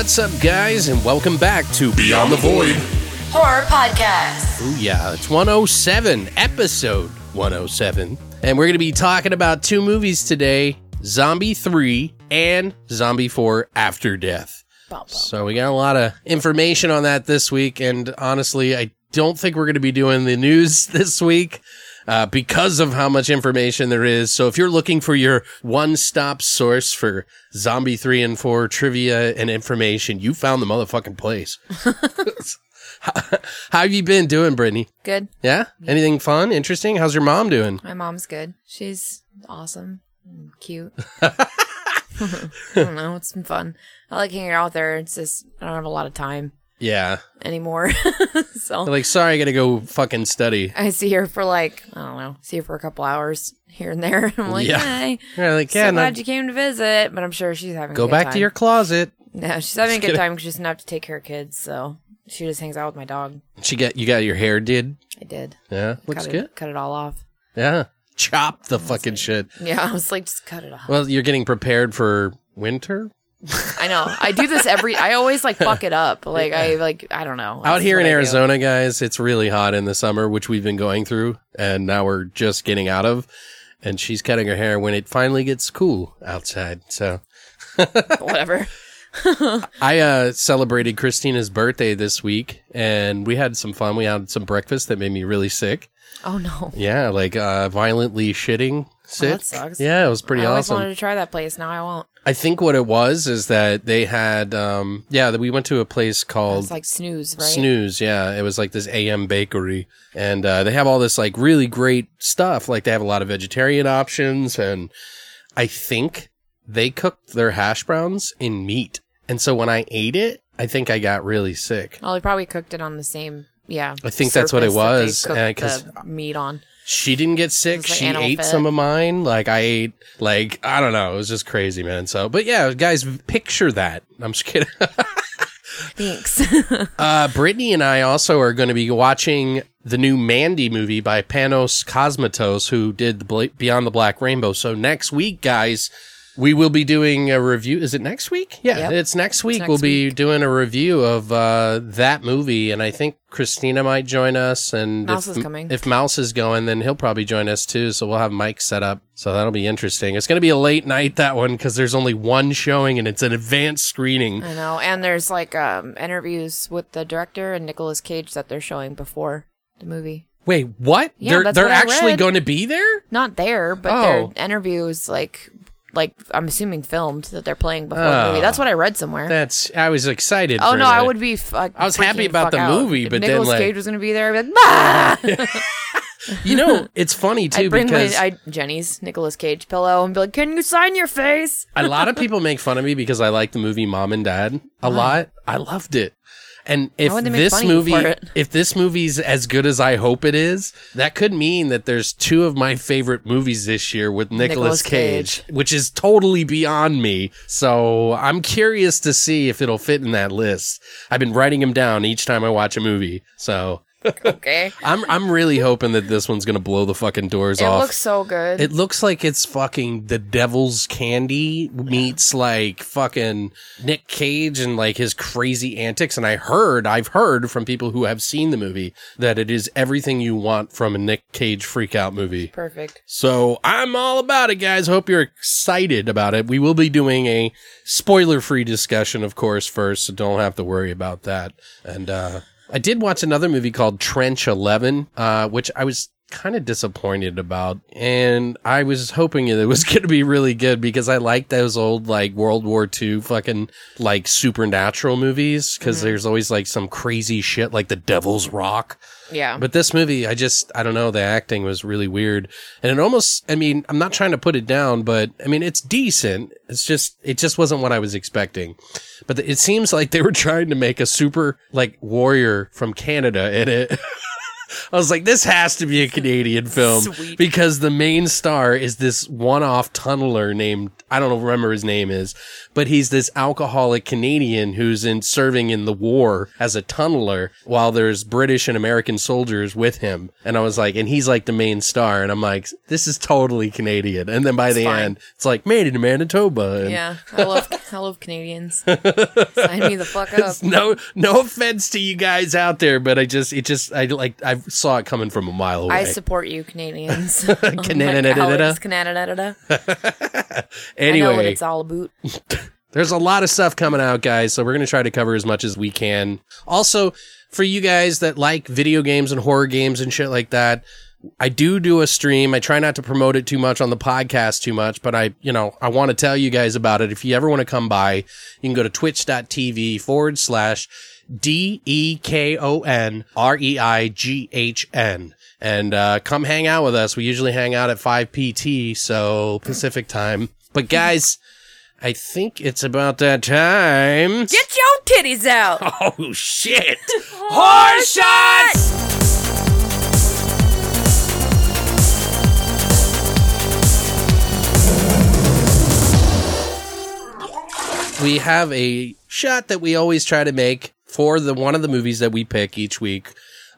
What's up, guys, and welcome back to Beyond the Void. Horror Podcast. Ooh, yeah, it's 107, episode 107. And we're going to be talking about two movies today Zombie 3 and Zombie 4 After Death. So we got a lot of information on that this week. And honestly, I don't think we're going to be doing the news this week. Uh, because of how much information there is. So if you're looking for your one-stop source for Zombie 3 and 4 trivia and information, you found the motherfucking place. how, how have you been doing, Brittany? Good. Yeah? Anything fun, interesting? How's your mom doing? My mom's good. She's awesome and cute. I don't know. It's been fun. I like hanging out there. It's just, I don't have a lot of time Yeah. anymore. so Like, sorry, I gotta go fucking study. I see her for like, I don't know, see her for a couple hours here and there. I'm like, Yeah. hey, Yeah, like, so no, glad you came to visit. But I'm sure she's having a go good back time. to your closet. No, she's having a good time because she doesn't have to take care of kids. So she just hangs out with my dog. She got, you got your hair did? I did. Yeah, looks cut good. It, cut it all off. Yeah. Chop the fucking shit. Yeah, I was like, just cut it off. Well, you're getting prepared for winter? I know. I do this every. I always like fuck it up. Like I like. I don't know. Out here in I do. Arizona, guys, it's really hot in the summer, which we've been going through, and now we're just getting out of. And she's cutting her hair when it finally gets cool outside. So Whatever. I uh, celebrated Christina's birthday this week, and we had some fun. We had some breakfast that made me really sick. Oh no. Yeah, like uh, violently shitting sick. that sucks. Yeah, it was pretty awesome. I wanted to try that place. Now I won't. I think what it was is that they had, um, yeah, that we went to a place called It's like snooze, right? Snooze, yeah. It was like this AM bakery. And uh, they have all this like really great stuff. Like they have a lot of vegetarian options. And I think they cooked their hash browns in meat. And so when I ate it, I think I got really sick. Well, they probably cooked it on the same. Yeah. I think that's what it surface that they was, cooked uh, 'cause- meat on. She didn't get sick. Like She ate fat. some of mine. Like I ate, like, I don't know. It was just crazy, man. So, but yeah, guys, picture that. I'm just kidding. Thanks. Uh, Brittany and I also are going to be watching the new Mandy movie by Panos Cosmatos, who did the Bla- Beyond the Black Rainbow. So next week, guys, we will be doing a review. Is it next week? Yeah, Yep. it's next week. next we'll be week. doing a review of uh, that movie, and I think Christina might join us. And Mouse if, is coming. If Mouse is going, then he'll probably join us too. So we'll have Mike set up. So that'll be interesting. It's going to be a late night that one because there's only one showing, and it's an advanced screening. I know. And there's like um interviews with the director and Nicolas Cage that they're showing before the movie. Wait, what? Yeah, they're that's they're what I actually going to be there? Not there, but Oh. their interviews like like I'm assuming filmed that they're playing before the Oh. movie. That's what I read somewhere. That's I was excited. Oh for no, I would be. I was happy freaking about fuck the out. movie, If but then, Nicolas like- Cage was going to be there. I'd be like, bah! You know, it's funny too I'd bring because my I, Jenny's Nicolas Cage pillow and be like, "Can you sign your face?" a lot of people make fun of me because I like the movie Mom and Dad a lot. I loved it. And if would they make this fun of you movie, if this movie's as good as I hope it is, that could mean that there's two of my favorite movies this year with Nicolas Nicolas Cage, Cage. which is totally beyond me. So I'm curious to see if it'll fit in that list. I've been writing them down each time I watch a movie. So Okay. I'm I'm really hoping that this one's gonna blow the fucking doors It off. It looks so good. It looks like it's fucking the devil's candy meets like fucking Nick Cage and like his crazy antics. And I heard, I've heard from people who have seen the movie that it is everything you want from a Nick Cage freak out movie. Perfect. So I'm all about it, guys. Hope you're excited about it. We will be doing a spoiler free discussion, of course, first, so don't have to worry about that. And, uh, I did watch another movie called Trench 11, uh, which I was kind of disappointed about. And I was hoping it was going to be really good because I like those old, like, World War II fucking, like, supernatural movies because there's always, like, some crazy shit like the Devil's Rock. Yeah. But this movie, I just, I don't know, the acting was really weird. And it almost, I mean, I'm not trying to put it down, but I mean, it's decent. It's just, it just wasn't what I was expecting. But it seems like they were trying to make a super, like, warrior from Canada in it. I was like, this has to be a Canadian film Sweet. because the main star is this one-off tunneler named I don't remember his name is, but he's this alcoholic Canadian who's in serving in the war as a tunneler while there's British and American soldiers with him. And I was like, and he's like the main star, and I'm like, this is totally Canadian. And then by the fine. end, it's like made in Manitoba. And yeah. I love I love Canadians. Sign me the fuck up. No, no offense to you guys out there, but I just, it just, I like, I saw it coming from a mile away. I support you, Canadians. Oh. I know what anyway, it's all about. There's a lot of stuff coming out, guys, so we're going to try to cover as much as we can. Also, for you guys that like video games and horror games and shit like that, I do do a stream. I try not to promote it too much on the podcast too much, but I, you know, I want to tell you guys about it. If you ever want to come by, you can go to twitch.tv forward slash D E K O N R E I G H N and uh, come hang out with us. We usually hang out at 5 PT, so Pacific time. But guys, I think it's about that time. Get your titties out. Oh shit! Horse shots! We have a shot that we always try to make for the one of the movies that we pick each week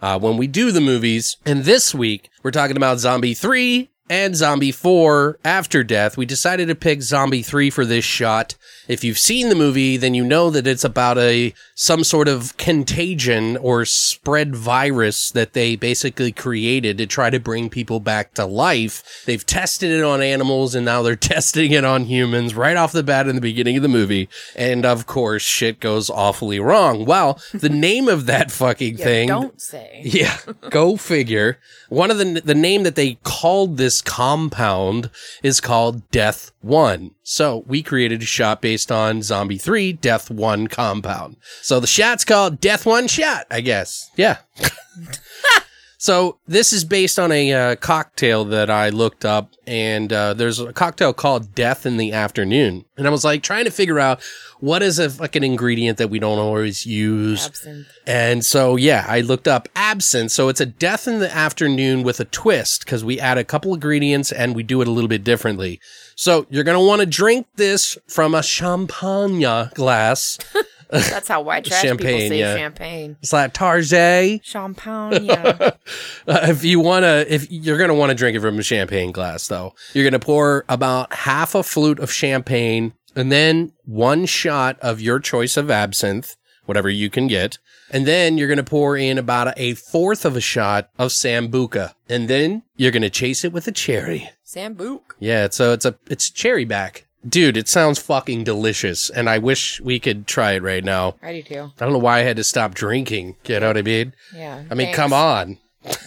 uh, when we do the movies. And this week we're talking about Zombie Three and Zombie 4 After Death. We decided to pick Zombie 3 for this shot. If you've seen the movie, then you know that it's about a some sort of contagion or spread virus that they basically created to try to bring people back to life. They've tested it on animals and now they're testing it on humans right off the bat in the beginning of the movie. And of course, shit goes awfully wrong. Well, the name of that fucking Yeah, thing Don't say. yeah, go figure. One of the the name that they called this compound is called Death One. So we created a shot based on Zombie Three Death One compound. So the shot's called Death One Shot, I guess. Yeah. So this is based on a uh, cocktail that I looked up, and uh, there's a cocktail called Death in the Afternoon, and I was like trying to figure out what is a fucking ingredient that we don't always use. Absinthe. And so, yeah, I looked up absinthe. So it's a death in the afternoon with a twist because we add a couple ingredients and we do it a little bit differently. So you're going to want to drink this from a champagne glass. That's how white trash Champagne, people say yeah. champagne. It's like Tarjay. Champagne. Yeah. Uh, if you want to, if you're going to want to drink it from a champagne glass, though, you're going to pour about half a flute of champagne and then one shot of your choice of absinthe, whatever you can get. And then you're going to pour in about a fourth of a shot of Sambuca. And then you're going to chase it with a cherry. Sambuca. Yeah. So it's a, it's cherry back. Dude, it sounds fucking delicious. And I wish we could try it right now. I do too. I don't know why I had to stop drinking. You know what I mean? Yeah. I mean, thanks. come on.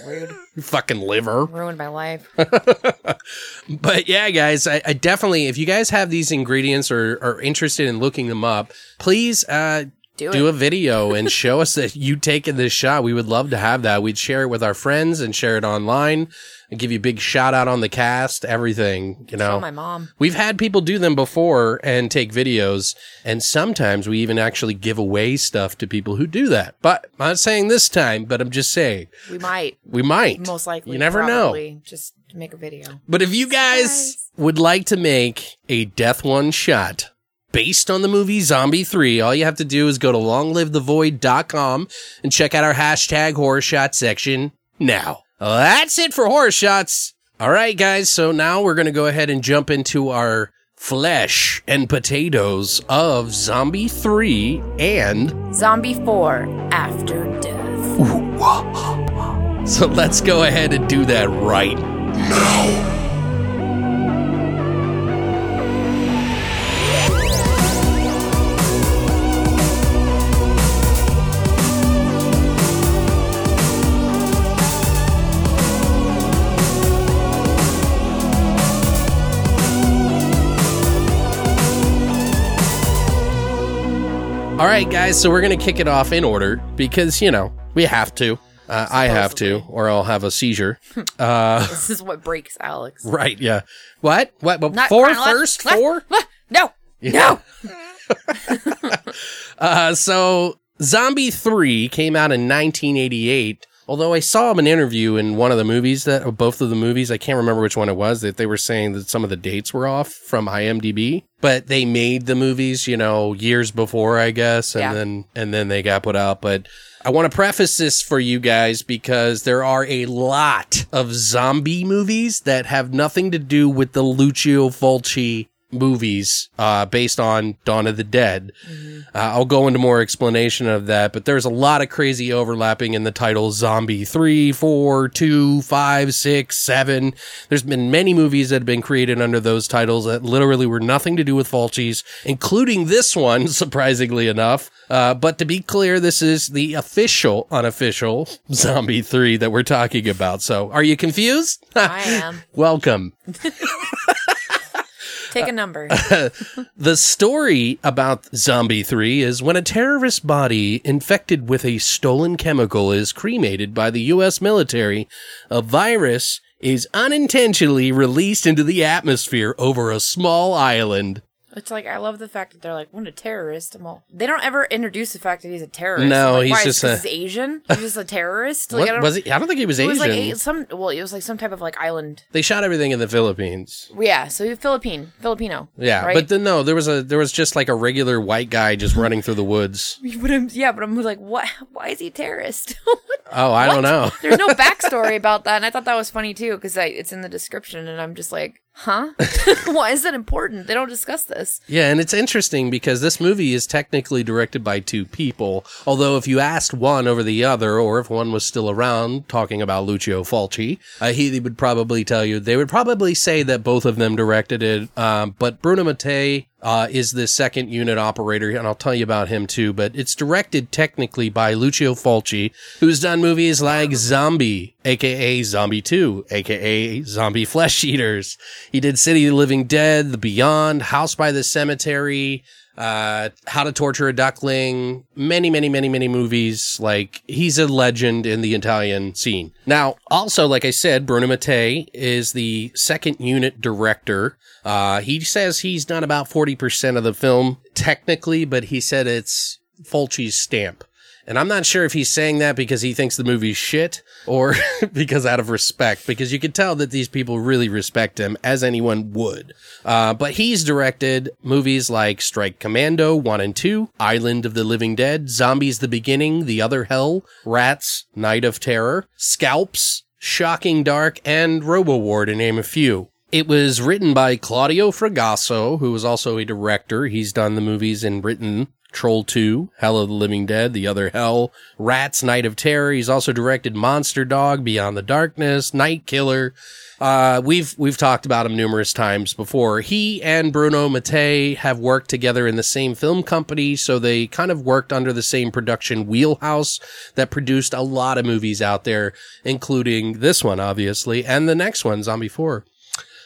Rude. You fucking liver. Ruined my life. But yeah, guys, I, I definitely, if you guys have these ingredients or are interested in looking them up, please uh, Do do a video and show us that you taken this shot. We would love to have that. We'd share it with our friends and share it online and give you a big shout out on the cast, everything, you know. Show my mom. We've had people do them before and take videos, and sometimes we even actually give away stuff to people who do that. But I'm not saying this time, but I'm just saying We might. we might. Most likely. You never know. Just make a video. But if you guys Surprise. would like to make a Death One shot based on the movie Zombie 3. All you have to do is go to longlivethevoid.com and check out our hashtag horror shot section now. Well, that's it for horror shots. All right, guys. So now we're going to go ahead and jump into our flesh and potatoes of Zombie 3 and Zombie 4 After Death. so let's go ahead and do that right Now. All right, guys. So we're going to kick it off in order because, you know, we have to. Uh, I have to, or I'll have a seizure. Uh, This is what breaks Alex. right. Yeah. What? What? But Not four chronolog- Four? No. No. Uh, so Zombie 3 came out in 1988. Although I saw an interview in one of the movies that, or both of the movies, I can't remember which one it was, that they were saying that some of the dates were off from IMDb, but they made the movies, you know, years before, I guess, and Yeah. then, and then they got put out. But I want to preface this for you guys because there are a lot of zombie movies that have nothing to do with the Lucio Fulci movies uh, based on Dawn of the Dead. Uh, I'll go into more explanation of that, but there's a lot of crazy overlapping in the titles Zombie 3, 4, 2, 5, 6, 7. There's been many movies that have been created under those titles that literally were nothing to do with Fulci's, including this one, surprisingly enough. Uh, but to be clear, this is the official, unofficial Zombie 3 that we're talking about. So are you confused? I am. Welcome. Take a number. The story about Zombie 3 is when a terrorist body infected with a stolen chemical is cremated by the US military, a virus is unintentionally released into the atmosphere over a small island. It's like I love the fact that they're like, "What a terrorist!" I'm all, they don't ever introduce the fact that he's a terrorist. No, like, he's why? just a- he's Asian. He's just a terrorist. Like, I What, don't, was he? I don't think he was It Asian. was like some. Well, it was like some type of like island. they shot everything in the Philippines. Yeah, so he's Philippine, Filipino. Yeah, right? but then no, there was a there was just like a regular white guy just running through the woods. But I'm, yeah, but I'm like, what? Why is he a terrorist? Oh, I don't know. There's no backstory about that, and I thought that was funny too because it's in the description, and I'm just like, huh? Why is that important? They don't discuss this. Yeah, and it's interesting because this movie is technically directed by two people. Although, if you asked one over the other, or if one was still around talking about Lucio Fulci, uh, he would probably tell you they would probably say that both of them directed it. Um, but Bruno Mattei uh, is the second unit operator, and I'll tell you about him too. But it's directed technically by Lucio Fulci, who's done movies like Zombie, aka Zombie 2, aka Zombie Flesh Eaters. He did City of the Living Dead, The Beyond, House by the Cemetery, uh, How to Torture a Duckling, many, many, many, many movies. Like, he's a legend in the Italian scene. Now, also, like I said, Bruno Mattei is the second unit director. Uh, he says he's done about 40% of the film technically, but he said it's Fulci's stamp. And I'm not sure if he's saying that because he thinks the movie's shit or because out of respect, because you can tell that these people really respect him as anyone would. Uh, but he's directed movies like Strike Commando 1 and 2, Island of the Living Dead, Zombies the Beginning, The Other Hell, Rats, Night of Terror, Scalps, Shocking Dark, and Robo War to name a few. It was written by Claudio Fragasso, who was also a director. He's done the movies and written Troll 2, Hell of the Living Dead, The Other Hell, Rats, Night of Terror. He's also directed Monster Dog, Beyond the Darkness, Night Killer. Uh, we've, we've talked about him numerous times before. He and Bruno Mattei have worked together in the same film company, so they kind of worked under the same production wheelhouse that produced a lot of movies out there, including this one, obviously, and the next one, Zombie 4.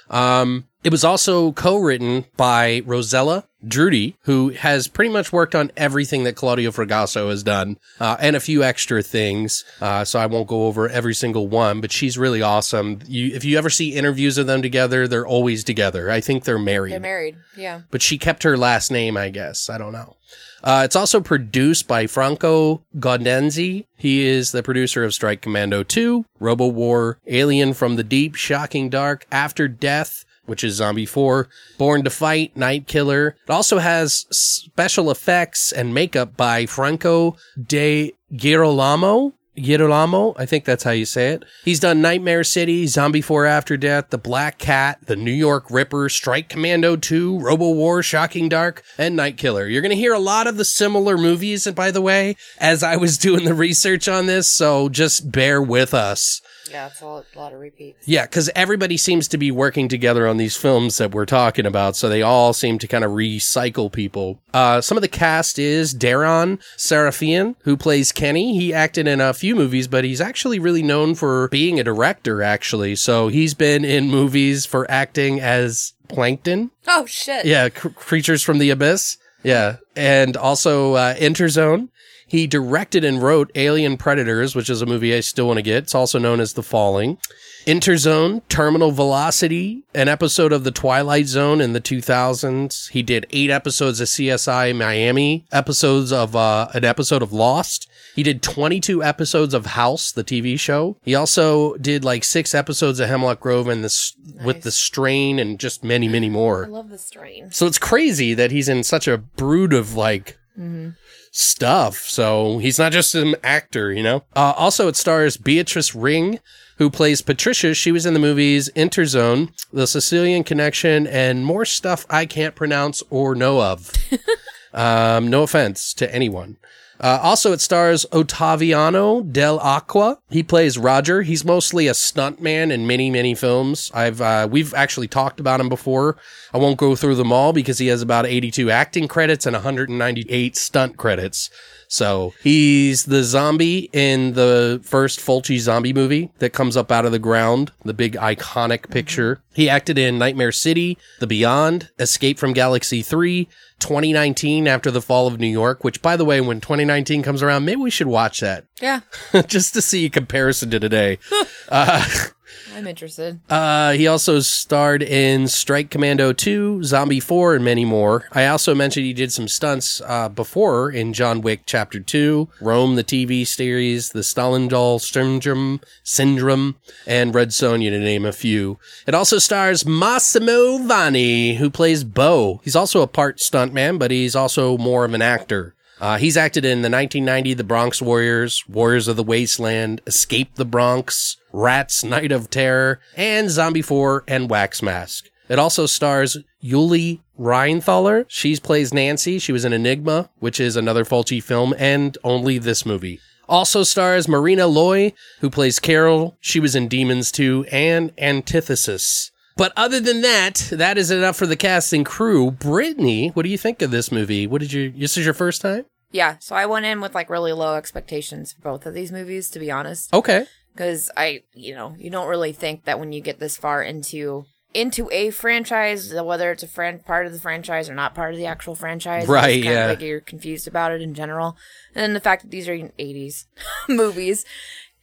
Um, it was also co-written by Rossella Drudi, who has pretty much worked on everything that Claudio Fragasso has done, uh, and a few extra things. Uh, so I won't go over every single one, but she's really awesome. You, if you ever see interviews of them together, they're always together. I think they're married They're married. Yeah. but she kept her last name, I guess. I don't know. Uh, it's also produced by Franco Gaudenzi. He is the producer of Strike Commando 2, Robo War, Alien from the Deep, Shocking Dark, After Death, which is Zombie 4, Born to Fight, Night Killer. It also has special effects and makeup by Franco de Girolamo. Girolamo, I think that's how you say it. He's done Nightmare City, Zombie 4 After Death, The Black Cat, The New York Ripper, Strike Commando 2, Robo War, Shocking Dark, and Night Killer. You're going to hear a lot of the similar movies, and by the way, as I was doing the research on this, so just bear with us. Yeah, it's a lot, of repeats. Yeah, because everybody seems to be working together on these films that we're talking about, so they all seem to kind of recycle people. Uh, some of the cast is Deran Sarafian, who plays Kenny. He acted in a few movies, but he's actually really known for being a director, actually. So he's been in movies for acting as Plankton. Oh shit! Yeah, cr- Creatures from the Abyss. Yeah, and also uh, Interzone. He directed and wrote Alien Predators, which is a movie I still want to get. It's also known as The Falling. Interzone, Terminal Velocity, an episode of The Twilight Zone in the 2000s. He did eight episodes of CSI Miami, episodes of uh, an episode of Lost. He did 22 episodes of House, the TV show. He also did like six episodes of Hemlock Grove and this with the Strain and just many, many more. I love the strain. So it's crazy that he's in such a brood of like stuff. So he's not just an actor, you know? Uh, also, it stars Beatrice Ring, who plays Patricia. She was in the movies Interzone, The Sicilian Connection, and more stuff I can't pronounce or know of. um, no offense to anyone. Uh, also, it stars Ottaviano Dell'Acqua. He plays Roger. He's mostly a stuntman in many, many films. I've uh, we've actually talked about him before. I won't go through them all because he has about 82 acting credits and 198 stunt credits. So he's the zombie in the first Fulci zombie movie that comes up out of the ground, the big iconic picture. He acted in Nightmare City, The Beyond, Escape from Galaxy 3, 2019 after the fall of New York, which by the way, when 2019 comes around, maybe we should watch that Yeah, just to see a comparison to today. uh, I'm interested. uh, he also starred in Strike Commando 2, Zombie 4, and many more. I also mentioned he did some stunts uh, before in John Wick Chapter 2, Rome, the TV series, the Stendhal Syndrome, Syndrome, and Red Sonja, to name a few. It also stars Massimo Vanni, who plays Bo. He's also a part stuntman, but he's also more of an actor. Uh, he's acted in the 1990 The Bronx Warriors, Warriors of the Wasteland, Escape the Bronx, Rats Night of Terror, and Zombie 4 and Wax Mask. It also stars Yuli Reinthaler. She plays Nancy. She was in Aenigma, which is another Fulci film, and only this movie. Also stars Marina Loy, who plays Carol. She was in Demons 2 and Antithesis. But other than that, that is enough for the cast and crew. Brittany, what do you think of this movie? What did you, this is your first time? Yeah, so I went in with like really low expectations for both of these movies, to be honest, Okay. because I, you know, you don't really think that when you get this far into into a franchise, whether it's a fran- part of the franchise or not part of the actual franchise, Right, yeah. like you're confused about it in general, and then the fact that these are 80s movies,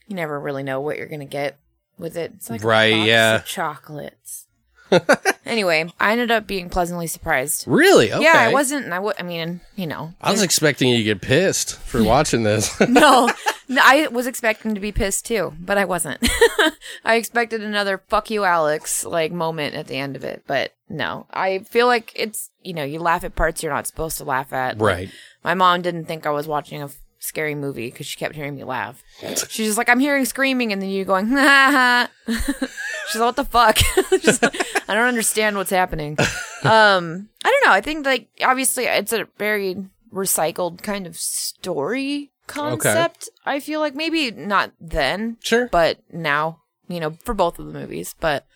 you never really know what you're gonna get with it. It's like Right, yeah. chocolates. anyway, I ended up being pleasantly surprised. Really? Okay. Yeah, I wasn't. I, w- I mean, you know, I was expecting you to get pissed for watching this. no, no, I was expecting to be pissed too, but I wasn't. I expected another "fuck you, Alex" like moment at the end of it, but no. I feel like it's you know you laugh at parts you're not supposed to laugh at. Like, right. my mom didn't think I was watching a f- scary movie because she kept hearing me laugh. She's just like, "I'm hearing screaming," and then you going, "Ha ha." She's like, "What the fuck?" Like, I don't understand what's happening. Um, I don't know. I think like obviously it's a very recycled kind of story concept. I feel like maybe not then, Sure. but now, you know, for both of the movies. But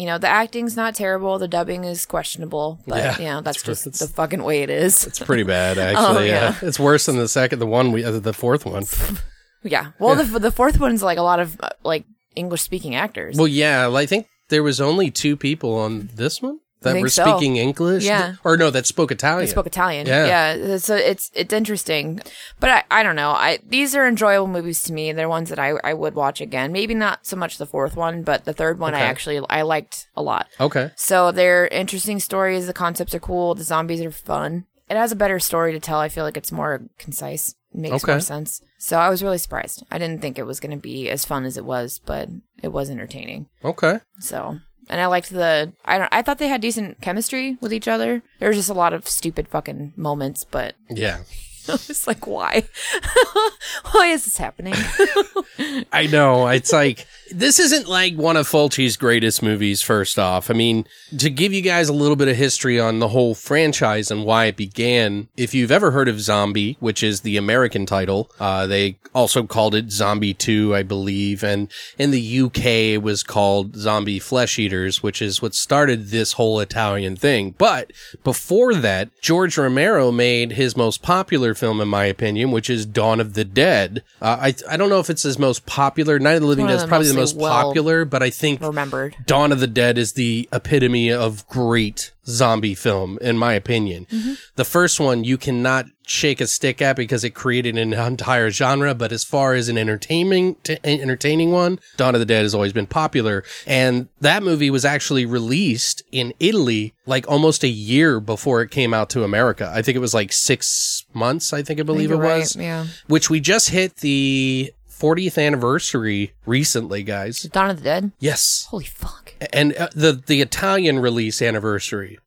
you know, the acting's not terrible. The dubbing is questionable, but Yeah, you know, that's just the fucking way it is. It's pretty bad, actually. yeah. yeah. It's worse than the second, the one we, uh, the fourth one. Yeah. Well, the the fourth one's like a lot of uh, like English speaking actors. Well, yeah. I think there was only two people on this one that were so. speaking English. Yeah. Or no, that spoke Italian. They spoke Italian. Yeah. Yeah. So it's it's interesting, but I, I don't know. I these are enjoyable movies to me. They're ones that I I would watch again. Maybe not so much the fourth one, but the third one I actually I liked a lot. Okay. So they're interesting stories. The concepts are cool. The zombies are fun. It has a better story to tell. I feel like it's more concise. It makes Okay. more sense. So I was really surprised. I didn't think it was going to be as fun as it was, but it was entertaining. Okay. So and I liked the. I don't. I thought they had decent chemistry with each other. There was just a lot of stupid fucking moments, but Yeah. it's like, why? why is this happening? I know. It's like this isn't like one of Fulci's greatest movies, first off. I mean, to give you guys a little bit of history on the whole franchise and why it began, if you've ever heard of Zombie, which is the American title, uh, they also called it Zombie 2, I believe. And in the UK, it was called Zombie Flesh Eaters, which is what started this whole Italian thing. But before that, George Romero made his most popular film, in my opinion, which is Dawn of the Dead. Uh, I, I don't know if it's his most popular. Night of the Living Dead is probably the most well popular, but I think Remembered. Dawn of the Dead is the epitome of great zombie film, in my opinion. Mm-hmm. The first one you cannot shake a stick at because it created an entire genre, but as far as an entertaining, t- entertaining one, Dawn of the Dead has always been popular. And that movie was actually released in Italy like almost a year before it came out to America. I think it was like six months, I think I believe it you're right, was. yeah. Which we just hit the 40th anniversary recently, guys. Dawn of the Dead. Yes Holy fuck. and uh, the the Italian release anniversary.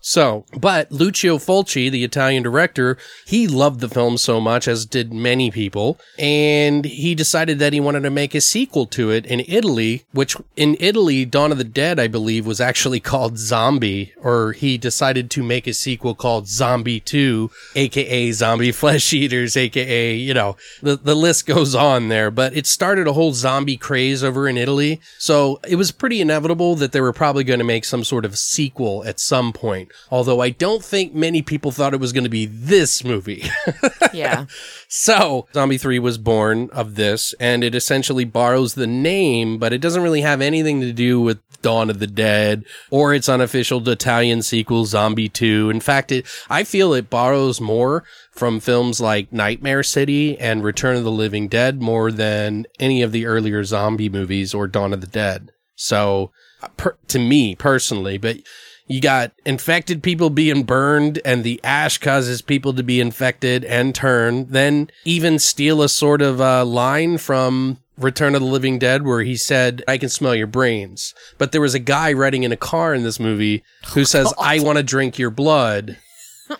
So, but Lucio Fulci, the Italian director, he loved the film so much, as did many people, and he decided that he wanted to make a sequel to it in Italy, which in Italy, Dawn of the Dead, I believe, was actually called Zombie, or he decided to make a sequel called Zombie 2, aka Zombie Flesh Eaters, aka, you know, the, the list goes on there, but it started a whole zombie craze over in Italy. So it was pretty inevitable that they were probably going to make some sort of sequel at some point. Although I don't think many people thought it was going to be this movie. Yeah. so Zombie 3 was born of this and it essentially borrows the name, but it doesn't really have anything to do with Dawn of the Dead or its unofficial Italian sequel Zombie 2. In fact, it, I feel it borrows more from films like Nightmare City and Return of the Living Dead more than any of the earlier zombie movies or Dawn of the Dead. So, per, to me personally, but you got infected people being burned and the ash causes people to be infected and turn. Then even steal a sort of uh, line from Return of the Living Dead where he said, I can smell your brains. But there was a guy riding in a car in this movie who says, I want to drink your blood.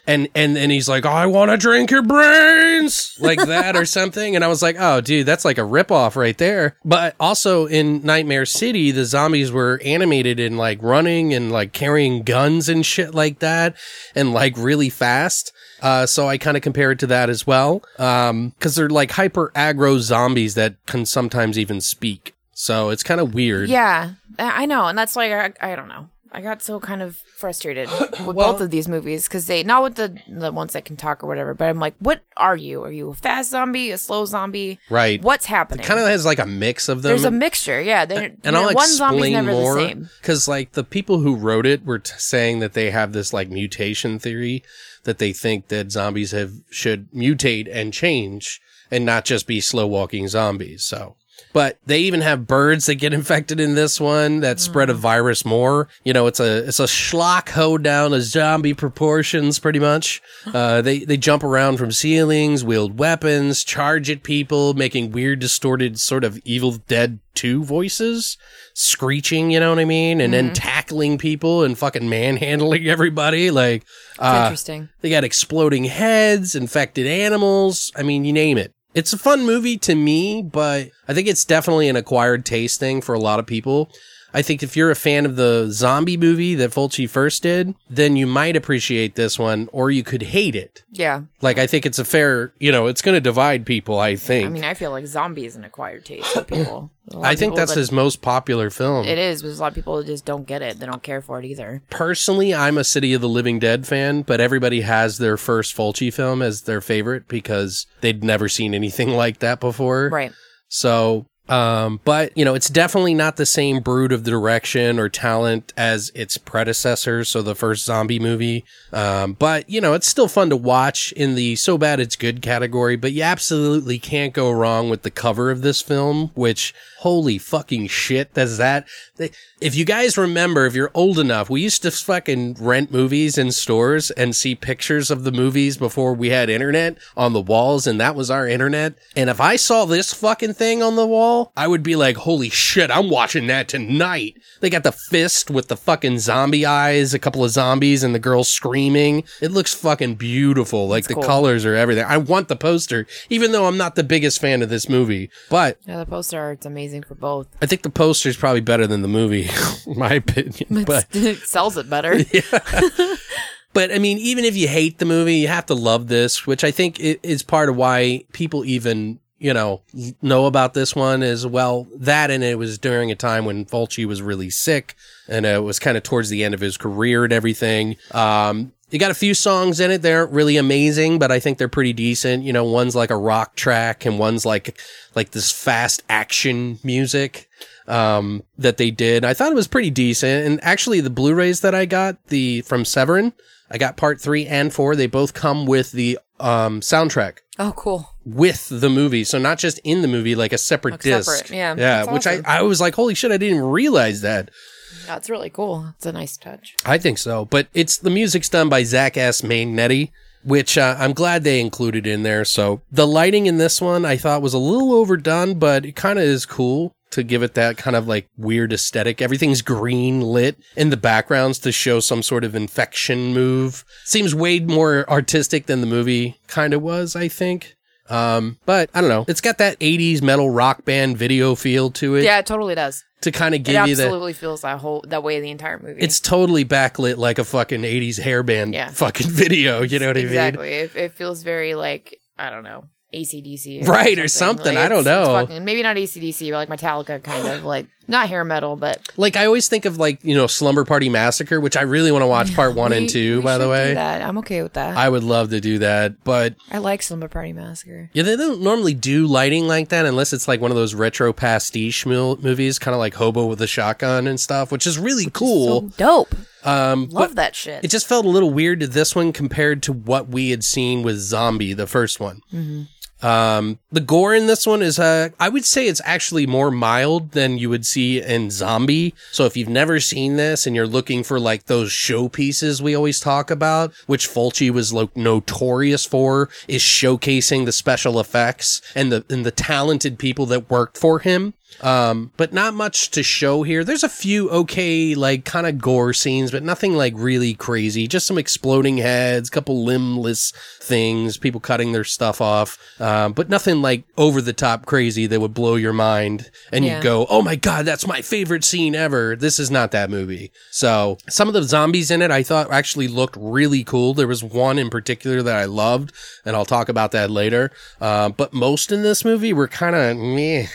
And, and, and he's like, I want to drink your brains like that or something. And I was like, oh, dude, that's like a ripoff right there. But also in Nightmare City, the zombies were animated and like running and like carrying guns and shit like that and like really fast. Uh, so I kind of compare it to that as well. Um, cause they're like hyper aggro zombies that can sometimes even speak. So it's kind of weird. Yeah, I I know, and that's like I, I don't know. I got so kind of frustrated with Well- both of these movies because they not with the the ones that can talk or whatever. But I'm like, what are you? Are you a fast zombie, a slow zombie? Right. What's happening? Kind of has like a mix of them. There's a mixture. Yeah, they're, and I'll one zombie's explain never more the same. because like the people who wrote it were t- saying that they have this like mutation theory that they think that zombies have should mutate and change and not just be slow walking zombies. So. But they even have birds that get infected in this one that spread a virus more. You know, it's a it's a schlock hoedown of zombie proportions, pretty much. Uh, they they jump around from ceilings, wield weapons, charge at people, making weird, distorted, sort of Evil Dead two voices, screeching. You know what I mean? And then tackling people and fucking manhandling everybody. Like, uh, interesting. they got exploding heads, infected animals. I mean, you name it. It's a fun movie to me, but I think it's definitely an acquired taste thing for a lot of people. I think if you're a fan of the zombie movie that Fulci first did, then you might appreciate this one, or you could hate it. Yeah, Like, I think it's a fair, you know, it's going to divide people, I think. I mean, I feel like zombie is an acquired taste for people. I think people that's that- his most popular film. It is, but a lot of people just don't get it. They don't care for it either. Personally, I'm a City of the Living Dead fan, but everybody has their first Fulci film as their favorite because they'd never seen anything like that before. Right. So, um, but you know, it's definitely not the same brood of direction or talent as its predecessor. So the first zombie movie. Um, but you know, it's still fun to watch in the so bad it's good category, but you absolutely can't go wrong with the cover of this film, which holy fucking shit does that. they- If you guys remember, if you're old enough, we used to fucking rent movies in stores and see pictures of the movies before we had internet on the walls and that was our internet. And if I saw this fucking thing on the wall, I would be like, holy shit, I'm watching that tonight. They got the fist with the fucking zombie eyes, a couple of zombies, and the girl screaming. It looks fucking beautiful. Like the cool. colors are everything. I want the poster, even though I'm not the biggest fan of this movie. But Yeah, the poster art's amazing for both. I think the poster is probably better than the movie, in my opinion. But it sells it better. Yeah. But I mean, even if you hate the movie, you have to love this, which I think is part of why people even, you know, know about this one as well. That and it was during a time when Fulci was really sick and it was kind of towards the end of his career and everything. Um, you got a few songs in it. They aren't really amazing, but I think they're pretty decent. You know, one's like a rock track and one's like, like this fast action music um, that they did. I thought it was pretty decent. And actually, the Blu-rays that I got, the from Severin, I got part three and four. They both come with the um, soundtrack Oh, cool. with the movie, so not just in the movie, like a separate Like disc. separate, yeah, yeah. that's Which awesome. I I was like, holy shit, I didn't realize that. That's really cool. It's a nice touch. I think so, but it's the music's done by Zach S. Magnetti, which uh, I'm glad they included in there. So the lighting in this one I thought was a little overdone, but it kind of is cool to give it that kind of like weird aesthetic. Everything's green lit in the backgrounds to show some sort of infection move. Seems way more artistic than the movie kind of was, I think. Um, but I don't know. It's got that 80s metal rock band video feel to it Yeah, it totally does. to kind of It give you that. absolutely feels that whole that way the entire movie. It's totally backlit like a fucking 80s hairband Yeah. fucking video. You know what I mean? exactly. It, it feels very like I don't know ACDC, Right, or something. I don't know. fucking- maybe not ACDC, but like Metallica, kind of like not hair metal, but Like I always think of like, you know, Slumber Party Massacre, which I really want to watch part one and two, we by the way. that. I'm okay with that. I, would love to do that. But I like Slumber Party Massacre. yeah, they don't normally do lighting like that unless it's like one of those retro pastiche mil- movies, kind of like Hobo with a Shotgun and stuff, which is really cool. So dope. um, Love that shit. it just felt a little weird to this one compared to what we had seen with Zombie, the first one. Mm-hmm. Um, the gore in this one is, uh, I would say it's actually more mild than you would see in Zombie. So if you've never seen this and you're looking for like those showpieces we always talk about, which Fulci was like notorious for, is showcasing the special effects and the, and the talented people that worked for him. Um, but not much to show here. There's a few okay, like kind of gore scenes, but nothing like really crazy. Just some exploding heads, couple limbless things, people cutting their stuff off. Um, but nothing like over the top crazy that would blow your mind and Yeah. you go, Oh my God, that's my favorite scene ever. This is not that movie. So some of the zombies in it I thought actually looked really cool. There was one in particular that I loved and I'll talk about that later. Uh, but most in this movie were kind of meh.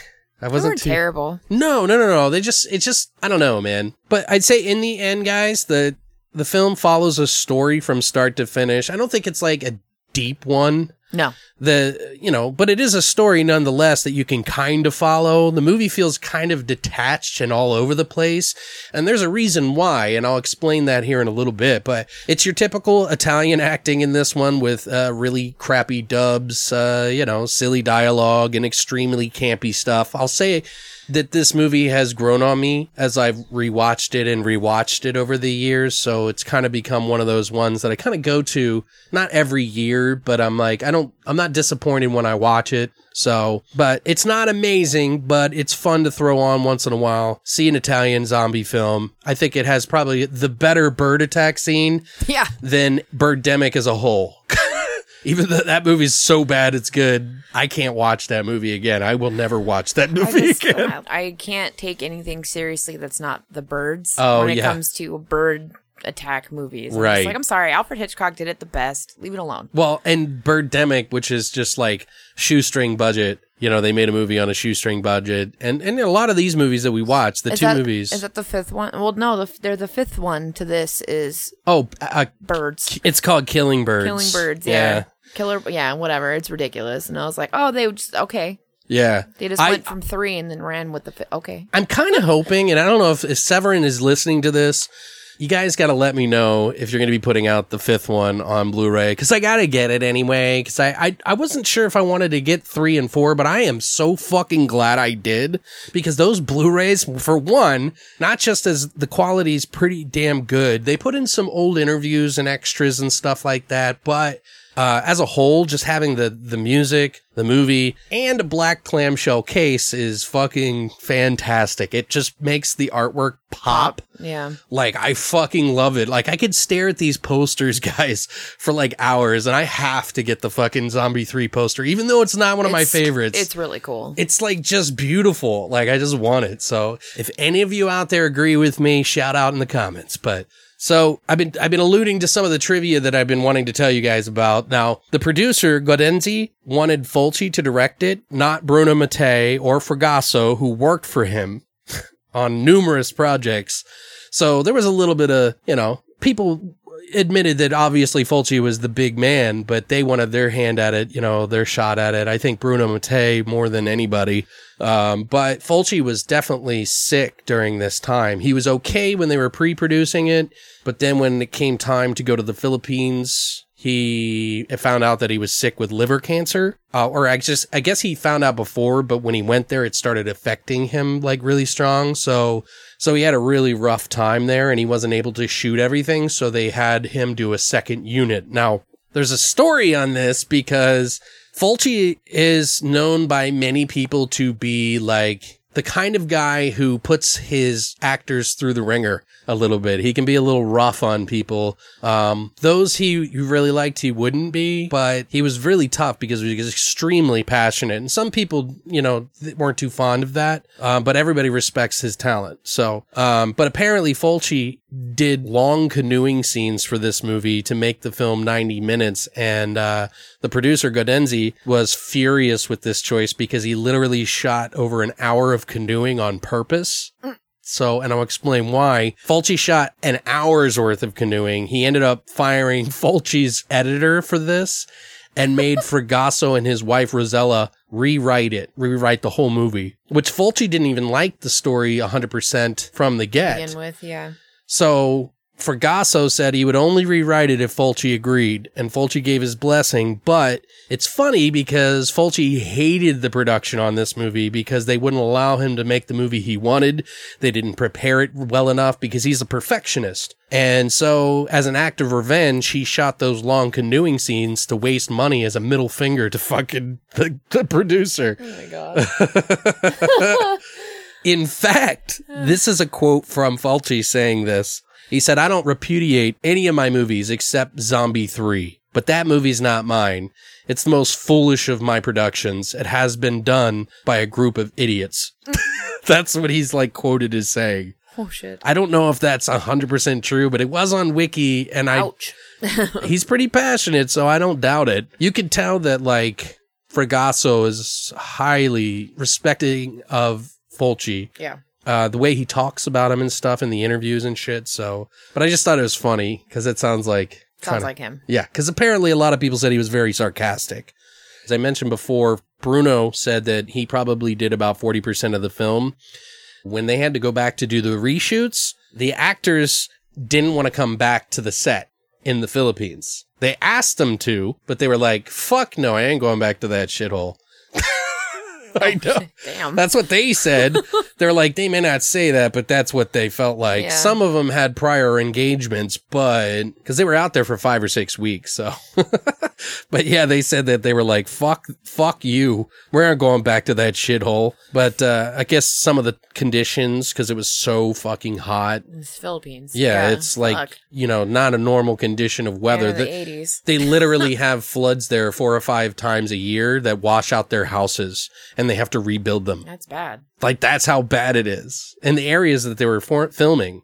I They wasn't too terrible. no, no, no, no. They just, it's just, I don't know, man. But I'd say in the end, guys, the the film follows a story from start to finish. I don't think it's like a deep one. No. The, you know, but it is a story nonetheless that you can kind of follow. The movie feels kind of detached and all over the place. And there's a reason why, and I'll explain that here in a little bit, but it's your typical Italian acting in this one with, uh, really crappy dubs, uh, you know, silly dialogue and extremely campy stuff. I'll say, that this movie has grown on me as I've rewatched it and rewatched it over the years. So it's kind of become one of those ones that I kind of go to not every year, but I'm like, I don't, I'm not disappointed when I watch it. So, but it's not amazing, but it's fun to throw on once in a while. See an Italian zombie film. I think it has probably the better bird attack scene Yeah. than Birdemic as a whole. Even though that movie's so bad it's good, I can't watch that movie again. I will never watch that I, movie just, again. I can't take anything seriously that's not the birds Oh, when it yeah. comes to bird attack movies. I'm Right. Like, I'm sorry, Alfred Hitchcock did it the best. Leave it alone. Well, and Birdemic, which is just like shoestring budget. You know, they made a movie on a shoestring budget, and and a lot of these movies that we watch, the Is two that, movies. Is that the fifth one? Well, no, the, they're the fifth one to this is oh, uh, birds. it's called Killing Birds. Killing birds, yeah. Killer, yeah, whatever. It's ridiculous. And I was like, oh, they just, okay. yeah, They just I, went from three and then ran with the, fi- okay. I'm kind of hoping, and I don't know if, if Severin is listening to this. You guys got to let me know if you're going to be putting out the fifth one on Blu-ray because I got to get it anyway. Because I, I I wasn't sure if I wanted to get three and four, but I am so fucking glad I did because those Blu-rays, for one, not just as the quality is pretty damn good, they put in some old interviews and extras and stuff like that, but uh, as a whole, just having the the music, the movie, and a black clamshell case is fucking fantastic. It just makes the artwork pop. Yeah. Like I fucking love it. Like I could stare at these posters, guys, for like hours, and I have to get the fucking Zombie Three poster, even though it's not one of my favorites. It's really cool. it's like just beautiful. Like I just want it. So if any of you out there agree with me, shout out in the comments. But so I've been I've been alluding to some of the trivia that I've been wanting to tell you guys about. Now, the producer Gaudenzi wanted Fulci to direct it, not Bruno Mattei or Fragasso, who worked for him on numerous projects. So there was a little bit of, you know, people admitted that obviously Fulci was the big man, but they wanted their hand at it, you know, their shot at it. I think Bruno Mattei more than anybody. Um, but Fulci was definitely sick during this time. He was okay when they were pre-producing it, but then when it came time to go to the Philippines, he found out that he was sick with liver cancer. Uh, or I just, I guess he found out before, but when he went there, it started affecting him like really strong. So, so he had a really rough time there and he wasn't able to shoot everything. So they had him do a second unit. Now, there's a story on this because Fulci is known by many people to be like the kind of guy who puts his actors through the ringer a little bit. He can be a little rough on people. Um, those he, really liked, he wouldn't be, but he was really tough because he was extremely passionate. And some people, you know, weren't too fond of that. Um, but everybody respects his talent. So, um, but apparently Fulci did long canoeing scenes for this movie to make the film 90 minutes. And, uh, the producer Gaudenzi was furious with this choice because he literally shot over an hour of canoeing on purpose. So, and I'll explain why. Fulci shot an hour's worth of canoeing. He ended up firing Fulci's editor for this and made Fragasso and his wife Rossella rewrite it, rewrite the whole movie, which Fulci didn't even like the story 100% from the get. Begin with, yeah. So Fragasso said he would only rewrite it if Fulci agreed, and Fulci gave his blessing. But it's funny because Fulci hated the production on this movie because they wouldn't allow him to make the movie he wanted. They didn't prepare it well enough because he's a perfectionist. And so, as an act of revenge, he shot those long canoeing scenes to waste money as a middle finger to fucking the, the producer. Oh my god. In fact, this is a quote from Fulci saying this. He said, I don't repudiate any of my movies except Zombie 3, but that movie's not mine. It's the most foolish of my productions. It has been done by a group of idiots. That's what he's like quoted as saying. oh shit. I don't know if that's 100% true, but it was on Wiki and I, Ouch. he's pretty passionate, so I don't doubt it. You can tell that like Fragasso is highly respecting of Fulci Yeah. Uh, the way he talks about him and stuff in the interviews and shit. So, but I just thought it was funny because it sounds like Sounds kinda- like him. yeah. Because apparently a lot of people said he was very sarcastic. As I mentioned before, Bruno said that he probably did about forty percent of the film. When they had to go back to do the reshoots, the actors didn't want to come back to the set in the Philippines. They asked them to, but they were like, "Fuck no, I ain't going back to that shithole." I know. Damn. That's what they said. They're like, they may not say that, but that's what they felt like. Yeah. Some of them had prior engagements, but because they were out there for five or six weeks. So, but yeah, they said that they were like, fuck, fuck you. We aren't going back to that shithole. But, uh, I guess some of the conditions, because it was so fucking hot. It's Philippines. Yeah, it's like, fuck. you know, not a normal condition of weather. Yeah, the The- 80s. they literally have floods there four or five times a year that wash out their houses and they have to rebuild them. That's bad. Like that's how bad it is in the areas that they were for- filming.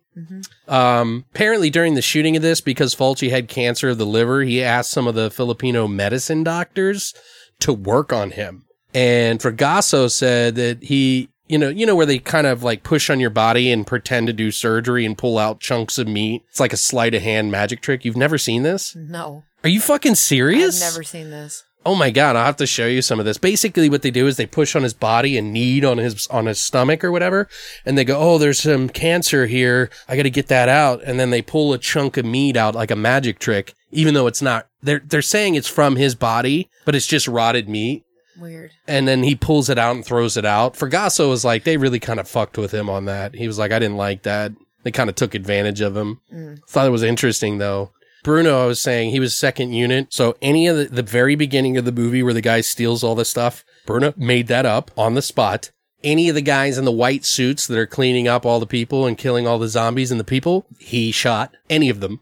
Um, apparently during the shooting of this, because Fulci had cancer of the liver, he asked some of the Filipino medicine doctors to work on him. And Fragasso said that he, you know, you know where they kind of like push on your body and pretend to do surgery and pull out chunks of meat. It's like a sleight of hand magic trick. You've never seen this? No. Are you fucking serious? I've never seen this. Oh my god, I'll have to show you some of this. Basically what they do is they push on his body and knead on his on his stomach or whatever, and they go, "Oh, there's some cancer here. I got to get that out." And then they pull a chunk of meat out like a magic trick, even though it's not. They're they're saying it's from his body, but it's just rotted meat. Weird. And then he pulls it out and throws it out. Fragasso was like, they really kind of fucked with him on that. He was like, I didn't like that. They kind of took advantage of him. Mm. Thought it was interesting though. Bruno, I was saying he was second unit. So any of the, the very beginning of the movie where the guy steals all the stuff, Bruno made that up on the spot. Any of the guys in the white suits that are cleaning up all the people and killing all the zombies and the people, he shot any of them.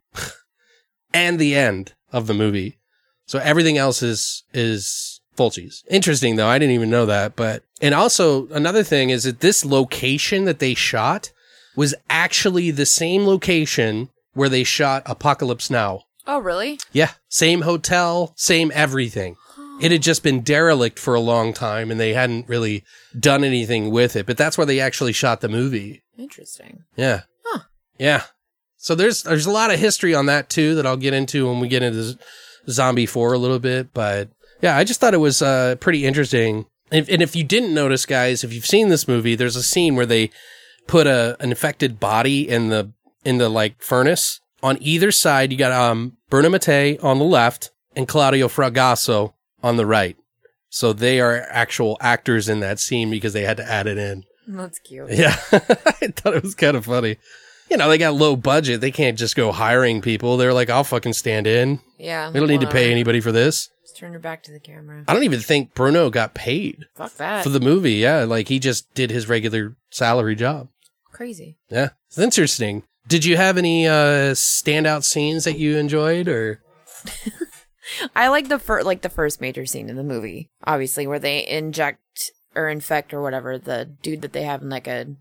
and the end of the movie. So everything else is, is Fulci's. Interesting though. I didn't even know that, but, and also another thing is that this location that they shot was actually the same location where they shot Apocalypse Now. Oh, really? Yeah. Same hotel, same everything. It had just been derelict for a long time and they hadn't really done anything with it, but that's where they actually shot the movie. Interesting. Yeah. Huh. Yeah. So there's there's a lot of history on that too that I'll get into when we get into Z- Zombie 4 a little bit, but yeah, I just thought it was uh pretty interesting. And, and if you didn't notice guys, if you've seen this movie, there's a scene where they put a an infected body in the in the like furnace. On either side, you got um Bruno Mattei on the left and Claudio Fragasso on the right. So they are actual actors in that scene because they had to add it in. That's cute. Yeah. I thought it was kind of funny. You know, they got low budget. They can't just go hiring people. They're like, I'll fucking stand in. Yeah. We don't need to pay anybody for this. Just turn your back to the camera. I don't even think Bruno got paid Fuck that. for the movie. Yeah. Like he just did his regular salary job. Crazy. Yeah. It's interesting. Did you have any uh standout scenes that you enjoyed or I like the first, like the first major scene in the movie, obviously, where they inject or infect or whatever the dude that they have in like a.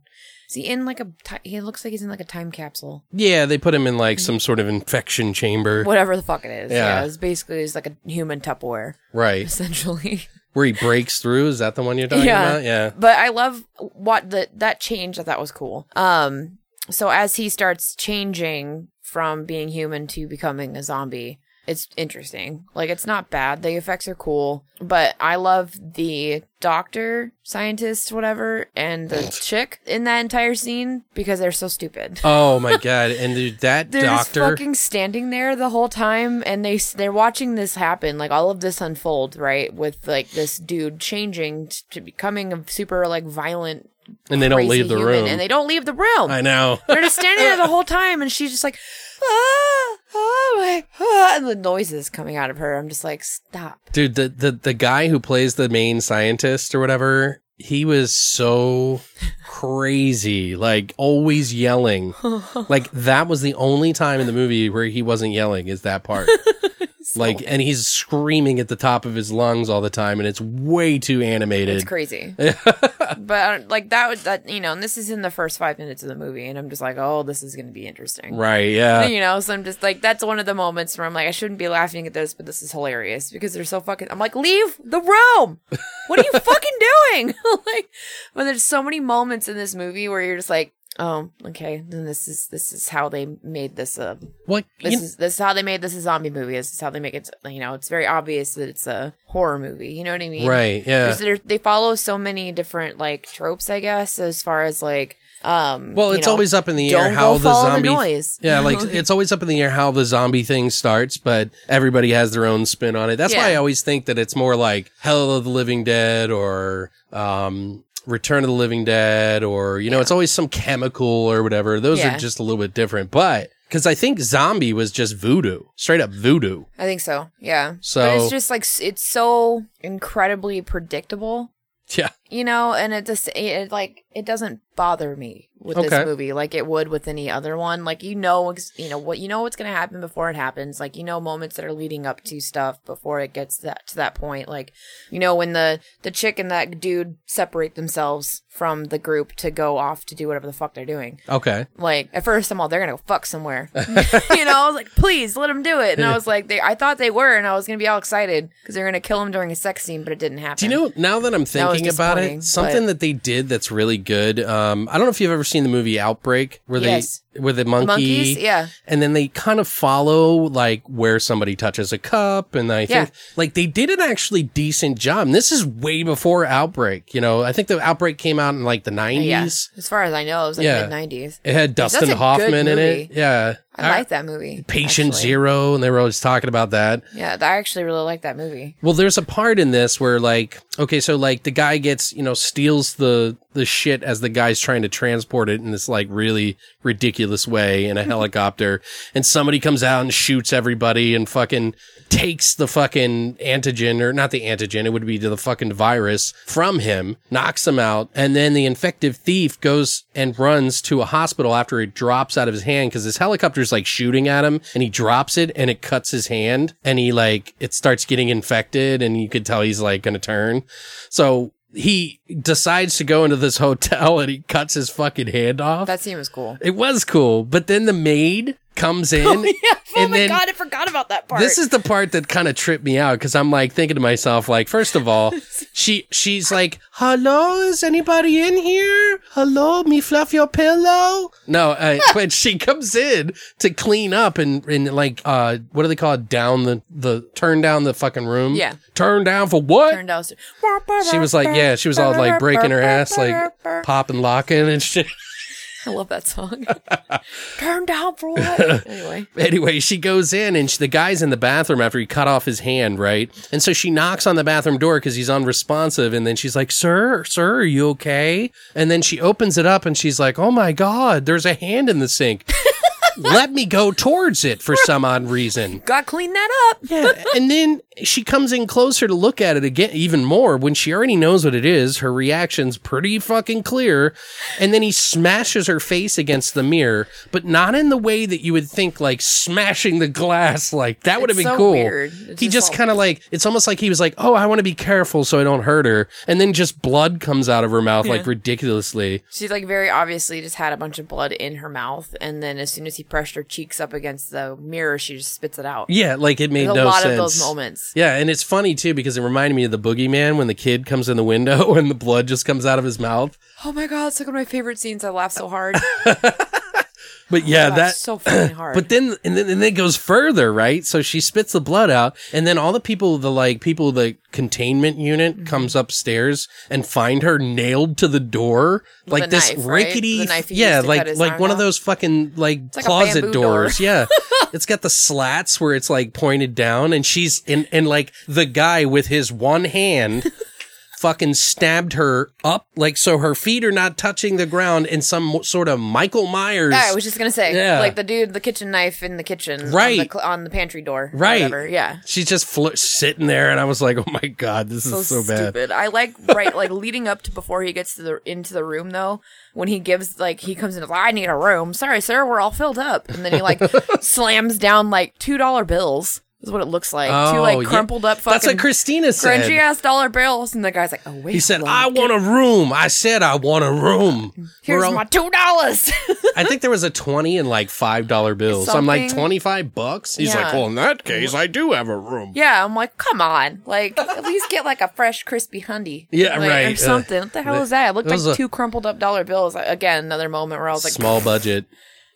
Is he in like a? Ti- he looks like he's in like a time capsule. Yeah, they put him in like some sort of infection chamber. Whatever the fuck it is. Yeah. Yeah. it's basically it's like a human Tupperware, Right. essentially. Where he breaks through. Is that the one you're talking Yeah. about? Yeah. But I love what the that change. I thought was cool. Um, so as he starts changing from being human to becoming a zombie, it's interesting. Like it's not bad. The effects are cool, but I love the doctor, scientist, whatever, and the chick in that entire scene because they're so stupid. Oh my god! And dude, that They're just fucking standing there the whole time, and they they're watching this happen, like all of this unfold, right? With like this dude changing to becoming a super like violent and they don't leave the human, room. and they don't leave the room. I know. They're just standing there the whole time, and she's just like, ah, oh my, ah, and the noises coming out of her. I'm just like, stop. Dude, the, the the guy who plays the main scientist or whatever, he was so crazy, like always yelling. like that was the only time in the movie where he wasn't yelling is that part. like and he's screaming at the top of his lungs all the time and it's way too animated. It's crazy. but uh, like that would that you know, and this is in the first five minutes of the movie, and I'm just like, oh, this is gonna be interesting. Right, yeah. You know, so I'm just like, that's one of the moments where I'm like, I shouldn't be laughing at this, but this is hilarious because they're so fucking. I'm like, leave the room. What are you fucking doing? like, but there's so many moments in this movie where you're just like, oh, okay, then this is this is how they made this a What this you- is this is how they made this a zombie movie. This is how they make it. You know, it's very obvious that it's a horror movie. You know what I mean? Right, yeah. They follow so many different like tropes, I guess, as far as like. Um, Well, it's know, always up in the air how the zombie the noise. Yeah, like it's always up in the air how the zombie thing starts, but everybody has their own spin on it. That's why I always think that it's more like Hell of the Living Dead or um Return of the Living Dead or you know, it's always some chemical or whatever. Those Yeah. are just a little bit different. But cuz I think zombie was just voodoo. Straight up voodoo. I think so. Yeah. So- but it's just like it's so incredibly predictable, Yeah. You know, and it just it, like it doesn't bother me with Okay. this movie like it would with any other one. Like you know, you know what you know what's gonna happen before it happens. Like you know moments that are leading up to stuff before it gets that to that point. Like you know when the the chick and that dude separate themselves from the group to go off to do whatever the fuck they're doing. Okay. Like at first, I'm all they're gonna go fuck somewhere. you know, I was like, please let them do it. And I was like, they, I thought they were, and I was gonna be all excited because they're gonna kill him during a sex scene, but it didn't happen. Do you know now that I'm thinking about it, something but- that they did that's really good. Um, I don't know if you've ever seen the movie Outbreak, where Yes. Where the monkey, monkeys? Yeah. and then they kind of follow like where somebody touches a cup, and I think Yeah. like they did an actually decent job. And this is way before Outbreak. You know, I think the Outbreak came out in like the uh, Yeah. '90s. As far as I know, it was like Yeah. mid '90s. It had Dustin Hoffman in it. Yeah, I like that movie. Patient actually. Zero, and they were always talking about that. Yeah, I actually really like that movie. Well, there's a part in this where like, okay, so like the guy gets, you know, steals the the shit as the guy's trying to transport it in this like really ridiculous way in a helicopter and somebody comes out and shoots everybody and fucking takes the fucking antigen or not the antigen, it would be to the fucking virus from him, knocks him out. And then the infective thief goes and runs to a hospital after it drops out of his hand because his helicopter's like shooting at him and he drops it and it cuts his hand and he like, it starts getting infected and you could tell he's like going to turn. So he decides to go into this hotel and he cuts his fucking hand off. That scene was cool. it was cool. But then the maid comes in. yeah. Oh my then- god, I forgot about that part. This is the part that kind of tripped me out because I'm like thinking to myself, like, first of all, she she's like, "Hello, is anybody in here? Hello, me fluff your pillow." No, uh, but she comes in to clean up and and like, uh, what do they call it? Down the the turn down the fucking room. Yeah. turn down for what? turned out. She was like, yeah, she was all like breaking her ass, like popping, locking and shit. I love that song. Turn down for what? Anyway, Anyway, she goes in and she, the guy's in the bathroom after he cut off his hand, right? And so she knocks on the bathroom door because he's unresponsive. And then she's like, Sir, sir, are you okay? And then she opens it up and she's like, Oh my God, there's a hand in the sink. Let me go towards it for some odd reason. gotta clean that up. Yeah. And then she comes in closer to look at it again, even more when she already knows what it is. Her reaction's pretty fucking clear. And then he smashes her face against the mirror, but not in the way that you would think, like smashing the glass. Like that would have been so cool. weird. It's he just just kind of like, it's almost like he was like, Oh, I want to be careful so I don't hurt her. And then just blood comes out of her mouth like ridiculously. She's like very obviously just had a bunch of blood in her mouth, and then as soon as he pressed her cheeks up against the mirror, she just spits it out. Yeah. Like it made There's a lot sense. of those moments. Yeah, and it's funny too because it reminded me of the boogeyman when the kid comes in the window and the blood just comes out of his mouth. Oh my god, it's like one of my favorite scenes. I laugh so hard. But yeah, Laugh that so fucking hard. But then and then and then it goes further, right? So she spits the blood out, and then all the people, the like people, the containment unit Mm-hmm. comes upstairs and find her nailed to the door, like a this knife, right? rickety, knife yeah, like like one of those fucking like like closet bamboo door. doors, yeah. it's got the slats where it's like pointed down, and she's in and like the guy with his one hand. Fucking stabbed her up, like so her feet are not touching the ground in some sort of Michael Myers. Yeah, I was just gonna say, Yeah. like the dude, the kitchen knife in the kitchen, on Right. the, on the pantry door, Right. Whatever. Yeah, She's just flo- sitting there, and I was like, "Oh my god, this so, is so bad." I like right, like leading up to before he gets to the into the room though. When he gives like he comes in, like, I need a room. Sorry, sir, we're all filled up. And then he like slams down like two dollar bills. Is what it looks like. two Oh, like yeah. crumpled up fucking That's what Christina said. crunchy ass dollar bills. And the guy's like, Oh wait, He said, "I want a room." I said, "I want a room." Here's all- my two dollars. I think there was a twenty and like five dollar bills. So I'm like twenty five bucks. He's Yeah. like, "Well, in that case, I do have a room." Yeah, I'm like, come on, like at least get like a fresh, crispy hundy. Yeah, Like, right. Or something. what the hell uh, is that? It looked It like a- two crumpled up dollar bills. Again, another moment where I was like, Small budget.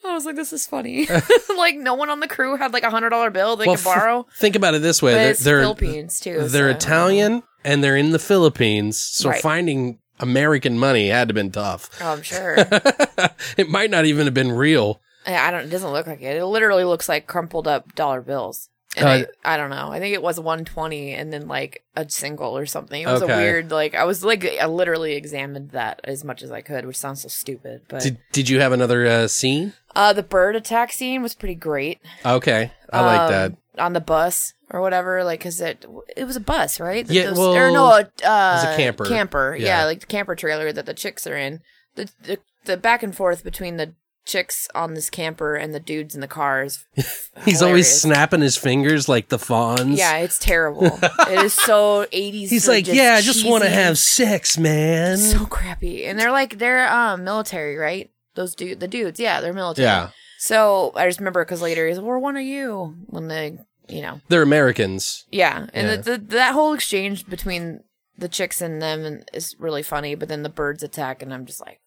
I was like, this is funny. like no one on the crew had like a hundred dollar bill they Well, could borrow. f- think about it this way: they're they're, Philippines too. they're so- Italian and they're in the Philippines, so Right. finding American money had to been tough. Oh, I'm sure. it might not even have been real. I don't. It doesn't look like it. It literally looks like crumpled up dollar bills. And Uh, I, I don't know. I think it was 120 and then like a single or something. It was Okay. a weird like I was like I literally examined that as much as I could, which sounds so stupid. But Did Did you have another uh, scene? uh, the bird attack scene was pretty great. Okay, I like um, that. on the bus or whatever. Like, cause it it was a bus, right? That Yeah, those- well, or no, a, uh, was a camper. Camper, Yeah. yeah. like the camper trailer that the chicks are in. The, the the back and forth between the chicks on this camper and the dudes in the cars. He's always snapping his fingers like the Fonz. Yeah, it's terrible. it is so eighties. He's like, yeah, I just want to have sex, man. so crappy. And they're like, they're um military, right? Those dude, the dudes, yeah, they're military. yeah, So I just remember because later he's, like, "Well, one of you when they, you know, they're Americans. Yeah, and Yeah. The, the, that whole exchange between the chicks and them is really funny. But then the birds attack, and I'm just like!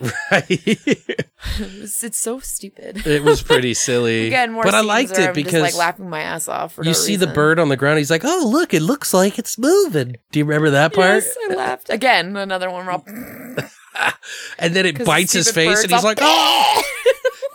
Right. It's, it's so stupid. it was pretty silly. Again, more but I liked it I'm because just, like laughing my ass off. For you no see the bird on the ground. He's like, "Oh, look! It looks like it's moving." Do you remember that part? Yes, I laughed again. Another one. And then it bites his face, and he's like, "Oh!"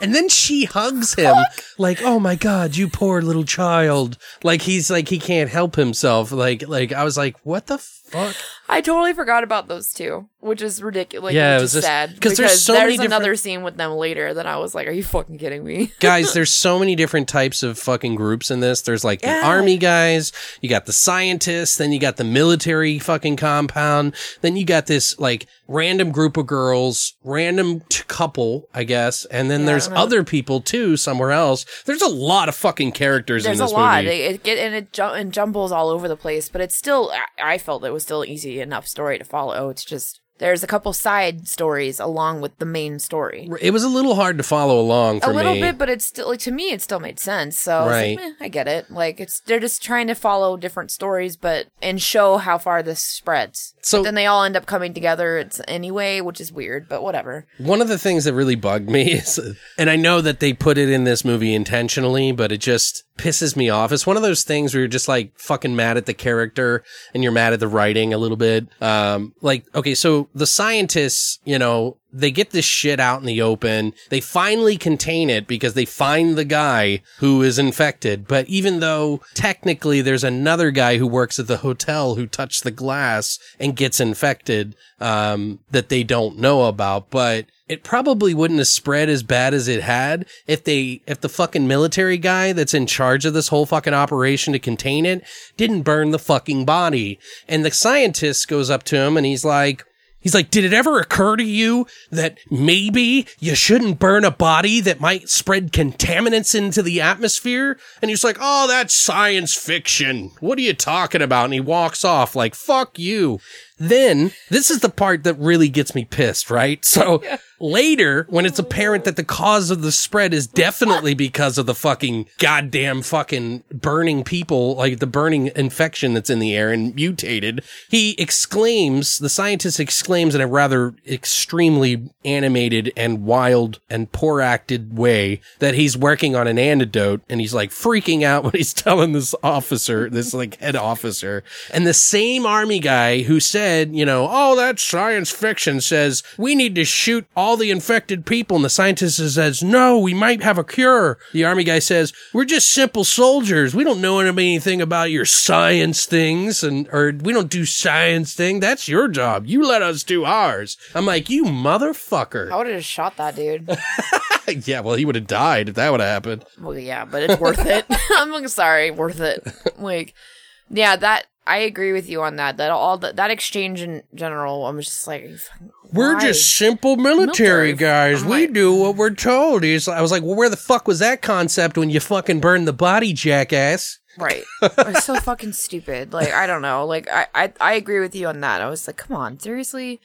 and then she hugs him, like, "Oh my god, you poor little child!" Like he's like he can't help himself. Like like I was like, "What the fuck?" I totally forgot about those two, which is ridiculous. Yeah, it was just- sad 'cause because there's so many different- another scene with them later that I was like, "Are you fucking kidding me?" guys there's so many different types of fucking groups in this there's like the Yeah. army guys you got the scientists then you got the military fucking compound then you got this like random group of girls random t- couple i guess and then Yeah, there's other people too somewhere else there's a lot of fucking characters There's in a this lot. movie It, it get and it, ju- and jumbles all over the place, but it's still. I- I felt it was still easy enough story to follow. It's just there's a couple side stories along with the main story. it was a little hard to follow along for a little me bit, but it's still like to me, it still made sense. So I, like, Right. "Eh, I get it. Like it's they're just trying to follow different stories, but and show how far this spreads. So- But then they all end up coming together. It's anyway, which is weird, but whatever. One of the things that really bugged me is, and I know that they put it in this movie intentionally, but it just pisses me off. It's one of those things where you're just like fucking mad at the character and you're mad at the writing a little bit. Um, like, okay, so the scientists, you know, they get this shit out in the open. They finally contain it because they find the guy who is infected. But even though technically there's another guy who works at the hotel who touched the glass and gets infected, um, that they don't know about, but it probably wouldn't have spread as bad as it had if they, if the fucking military guy that's in charge of this whole fucking operation to contain it didn't burn the fucking body. And the scientist goes up to him and he's like, He's like, did it ever occur to you that maybe you shouldn't burn a body that might spread contaminants into the atmosphere? And he's like, oh, that's science fiction. What are you talking about? And he walks off like, fuck you. Then this is the part that really gets me pissed, right? So later, when it's apparent that the cause of the spread is definitely because of the fucking goddamn fucking burning people, like the burning infection that's in the air and mutated, he exclaims, the scientist exclaims in a rather extremely animated and wild and poor acted way that he's working on an antidote and he's like freaking out when he's telling this officer, this like head officer. And the same army guy who said, you know, oh, that science fiction says we need to shoot all the infected people. And the scientist says, no, we might have a cure. The army guy says, we're just simple soldiers. We don't know anything about your science things and, or we don't do science thing. That's your job. You let us do ours. I'm like, you motherfucker. I would have shot that dude. yeah, well, he would have died if that would have happened. well, yeah, but it's worth it. I'm sorry, worth it. Like, yeah, that I agree with you on that. That all that, that exchange in general, I'm just like, We're why? just simple military, Military. guys. I'm we like- do what we're told. He's, I was like, well, where the fuck was that concept when you fucking burned the body, jackass? Right. It's so fucking stupid. Like, I don't know. Like, I, I, I agree with you on that. I was like, come on, seriously?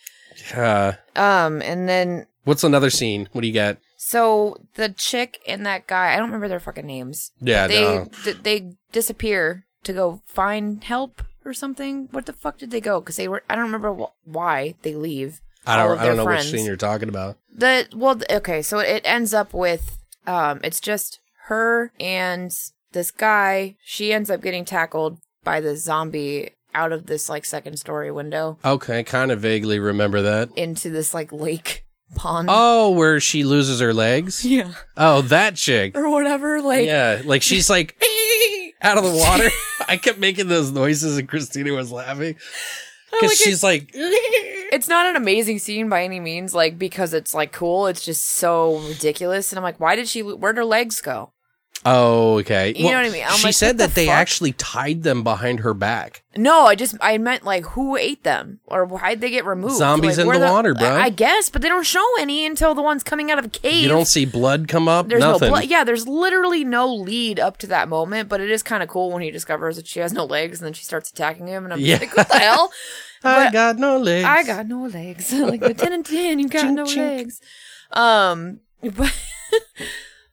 Uh, Um, and then, what's another scene? What do you got? so the chick and that guy, I don't remember their fucking names. Yeah, They, no. d- they disappear to go find help or something. What the fuck did they go? Because they were, I don't remember wh- why they leave. I don't. I don't know friends. which scene you're talking about. The well, okay, so it ends up with um, it's just her and this guy. She ends up getting tackled by the zombie out of this like second story window Okay, kind of vaguely remember that. into this like lake pond. Oh, where she loses her legs. yeah, Oh, that chick. or whatever. Like, Yeah, like she's like out of the water. I kept making those noises, and Christina was laughing oh, because like she's like. it's not an amazing scene by any means. Like because it's like cool. It's just so ridiculous, and I'm like, why did she? Where'd her legs go? Oh, okay. You know what I mean? I'm she like, said what the that they fuck? actually tied them behind her back. No, I just I meant like who ate them or why'd they get removed? Zombies Like, in where the water, bro. I guess, but they don't show any until the ones coming out of the cave. You don't see blood come up. there's nothing. no blood. Yeah, there's literally no lead up to that moment, but it is kind of cool when he discovers that she has no legs and then she starts attacking him, and I'm Yeah. like, what the hell? I got no legs. I got no legs. like the ten and ten, you got Chink, no chink. legs. Um, but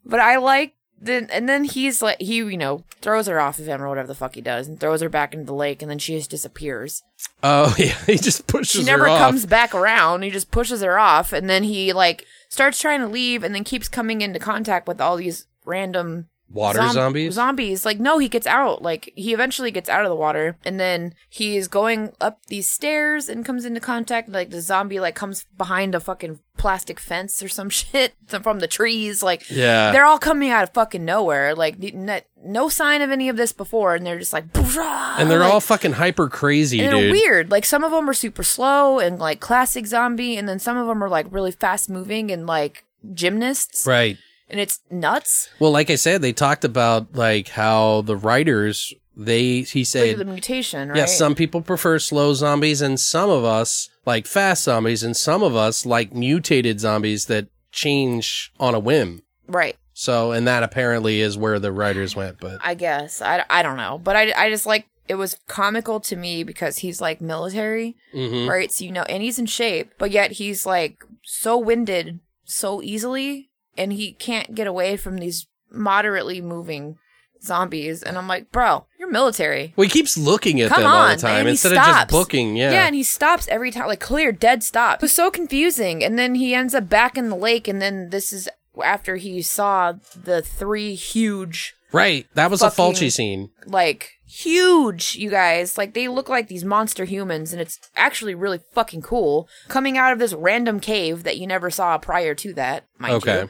but I like then and then he's like he you know throws her off of him or whatever the fuck he does and throws her back into the lake and then she just disappears. Oh yeah, he just pushes she never off. comes back around. He just pushes her off, and then he like starts trying to leave, and then keeps coming into contact with all these random Water Zom- zombies? Zombies. Like, no, he gets out. Like, he eventually gets out of the water, and then he is going up these stairs and comes into contact. Like, the zombie like comes behind a fucking plastic fence or some shit from the trees. Like, Yeah. they're all coming out of fucking nowhere. Like, n- no sign of any of this before, and they're just like, and they're like, all fucking hyper crazy, and they're weird. Like some of them are super slow and like classic zombie, and then some of them are like really fast moving and like gymnasts, Right. And it's nuts. Well, like I said, they talked about like how the writers they he said the mutation, right? yeah, some people prefer slow zombies and some of us like fast zombies and some of us like mutated zombies that change on a whim. right. So, and that apparently is where the writers went, but I guess I, I don't know, but I I just like it was comical to me because he's like military, Mhm. right? So you know, and he's in shape, but yet he's like so winded so easily, and he can't get away from these moderately moving zombies. And I'm like, bro, you're military. well, he keeps looking at Come them all the time he instead of just booking. Yeah. Yeah, and he stops every time, like clear, dead stop. It was so confusing. And then he ends up back in the lake, and then this is after he saw the three huge, right. That was a fucking- Fulci scene. like huge, you guys. Like they look like these monster humans, and it's actually really fucking cool. Coming out of this random cave that you never saw prior to that, mind Okay. you.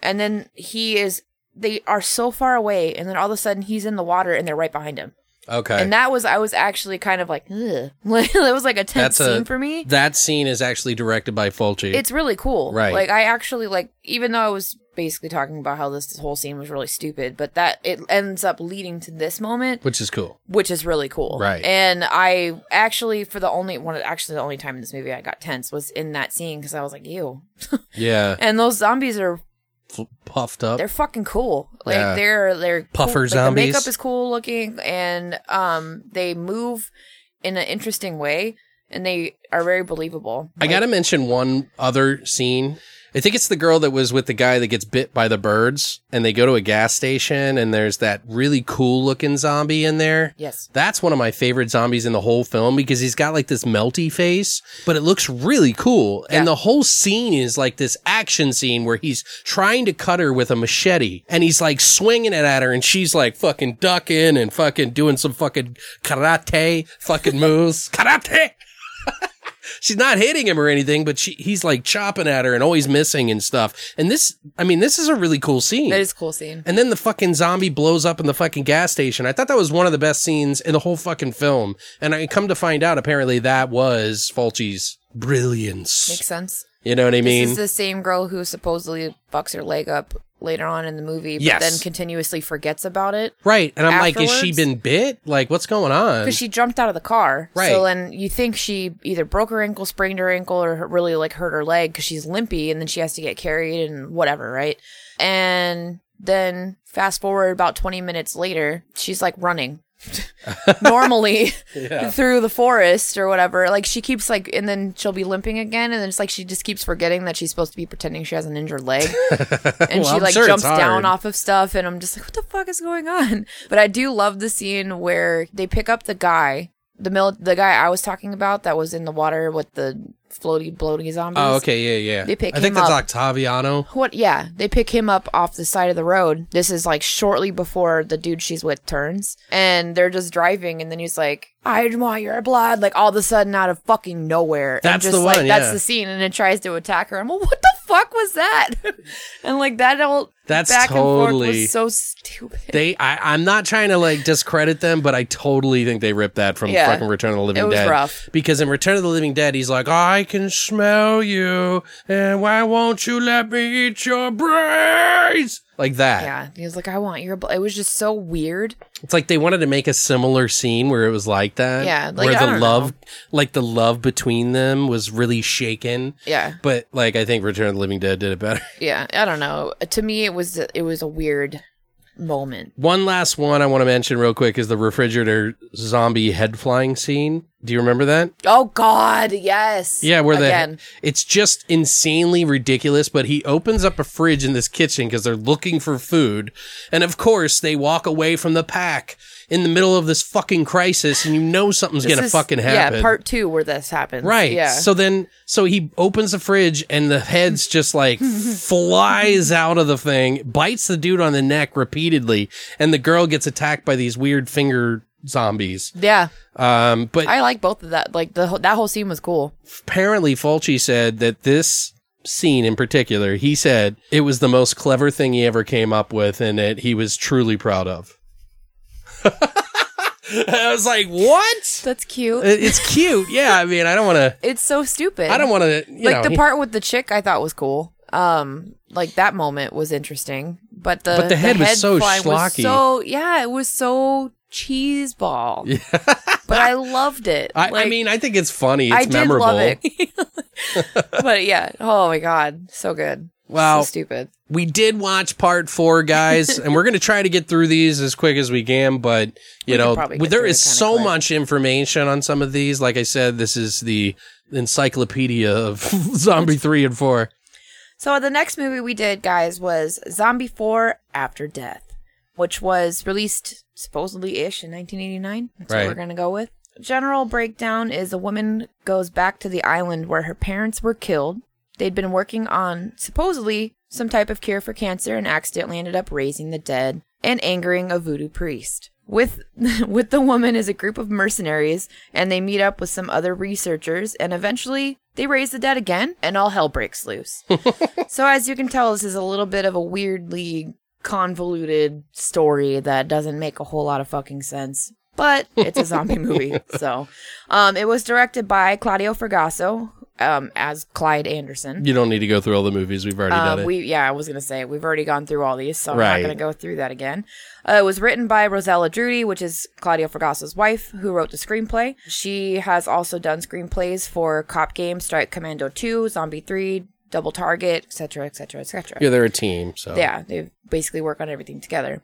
And then he is. They are so far away, and then all of a sudden he's in the water, and they're right behind him. Okay. And that was I was actually kind of like, ugh. that was like a tense a- scene for me. that scene is actually directed by Fulci. It's really cool. Right. Like I actually like even though I was basically talking about how this, this whole scene was really stupid, but that it ends up leading to this moment, which is cool. which is really cool. Right. And I actually for the only one actually the only time in this movie I got tense was in that scene because I was like, ew. Yeah. And those zombies are F- puffed up. they're fucking cool. Like Yeah. they're they're cool. Puffer like, zombies. The makeup is cool looking, and um they move in an interesting way, and they are very believable. I got to mention one other scene. I think it's the girl that was with the guy that gets bit by the birds, and they go to a gas station, and there's that really cool looking zombie in there. Yes. That's one of my favorite zombies in the whole film because he's got like this melty face, but it looks really cool. Yeah. And the whole scene is like this action scene where he's trying to cut her with a machete and he's like swinging it at her and she's like fucking ducking and fucking doing some fucking karate fucking moves. karate! She's not hitting him or anything, but she, he's like chopping at her and always missing and stuff. And this, I mean, this is a really cool scene. That is a cool scene. And then the fucking zombie blows up in the fucking gas station. I thought that was one of the best scenes in the whole fucking film. And I come to find out, apparently that was Fulci's brilliance. Makes sense. You know what I mean? This is the same girl who supposedly fucks her leg up later on in the movie, but Yes. then continuously forgets about it right. And I'm like, is she been bit? Like, what's going on? because she jumped out of the car. Right. So then you think she either broke her ankle, sprained her ankle, or really like hurt her leg because she's limpy, and then she has to get carried and whatever, right? And then fast forward about 20 minutes later, she's like running. normally through the forest or whatever. Like she keeps like and then she'll be limping again and then it's like she just keeps forgetting that she's supposed to be pretending she has an injured leg. And Well, she I'm like sure jumps down off of stuff and i'm just like what the fuck is going on? But i do love the scene where they pick up the guy the mil- the guy i was talking about that was in the water with the floaty bloaty zombies oh, okay. Yeah, yeah. They pick I think that's up. Ottaviano. what yeah they pick him up off the side of the road this is like shortly before the dude she's with turns and they're just driving and then he's like i want your blood like all of a sudden out of fucking nowhere and That's just the like one, that's the scene and it tries to attack her i'm like what the fuck was that and like that all That's back and forth totally- was so stupid They, I, I'm not trying to like discredit them, but I totally think they ripped that from Yeah. fucking Return of the Living It was Dead. rough. Because in Return of the Living Dead, he's like, I can smell you, and why won't you let me eat your brains? Like that. yeah he was like i want your blood it was just so weird It's like they wanted to make a similar scene where it was like that. Yeah, like, where I the love, know. like the love between them was really shaken. yeah But like, I think Return of the Living Dead did it better. yeah i don't know to me it was it was a weird moment One last one I want to mention real quick is the refrigerator zombie head flying scene. Do you remember that? Oh God, yes. Yeah, where the it's just insanely ridiculous. But he opens up a fridge in this kitchen because they're looking for food, and of course they walk away from the pack in the middle of this fucking crisis, and you know something's gonna is- fucking happen. Yeah, part two where this happens. Right. Yeah. So then, so he opens the fridge and the head's just like flies out of the thing, bites the dude on the neck repeatedly, and the girl gets attacked by these weird finger zombies. yeah, Um, but I like both of that. Like the whole- that whole scene was cool. apparently Fulci said that this scene in particular, he said it was the most clever thing he ever came up with and that he was truly proud of. I was like, what? That's cute. It- It's cute. Yeah. I mean, I don't want to, it's so stupid. I don't want to, you like know, the he- part with the chick. I thought was cool. Um, like that moment was interesting, but the But the head was so flying schlocky. so yeah, it was so cheese ball. but I loved it. I, I mean, I think it's funny. It's I did memorable. love it. but yeah, oh my god, so good. Wow. so stupid. We did watch part four, guys, and we're going to try to get through these as quick as we can. But you We know, there is so quick. much information on some of these. Like I said, this is the encyclopedia of Zombie three and four. So the next movie we did, guys, was Zombie 4 After Death, which was released supposedly ish in 1989. That's Right. what we're going to go with. General breakdown is a woman goes back to the island where her parents were killed. They'd been working on supposedly some type of cure for cancer and accidentally ended up raising the dead and angering a voodoo priest. With with the woman is a group of mercenaries and they meet up with some other researchers and eventually they raise the dead again and all hell breaks loose. So as you can tell, this is a little bit of a weirdly convoluted story that doesn't make a whole lot of fucking sense. But it's a zombie movie. So um, it was directed by Claudio Fragasso um, as Clyde Anderson. You don't need to go through all the movies. We've already done Uh, it. we yeah, I was gonna say we've already gone through all these, so I'm Right. not gonna go through that again. Uh, it was written by Rossella Drudi, which is Claudio Fragasso's wife, who wrote the screenplay. She has also done screenplays for Cop Game, Strike Commando 2, Zombie 3, Double Target, etc., etc., etc. yeah, they're a team. So Yeah, they basically work on everything together.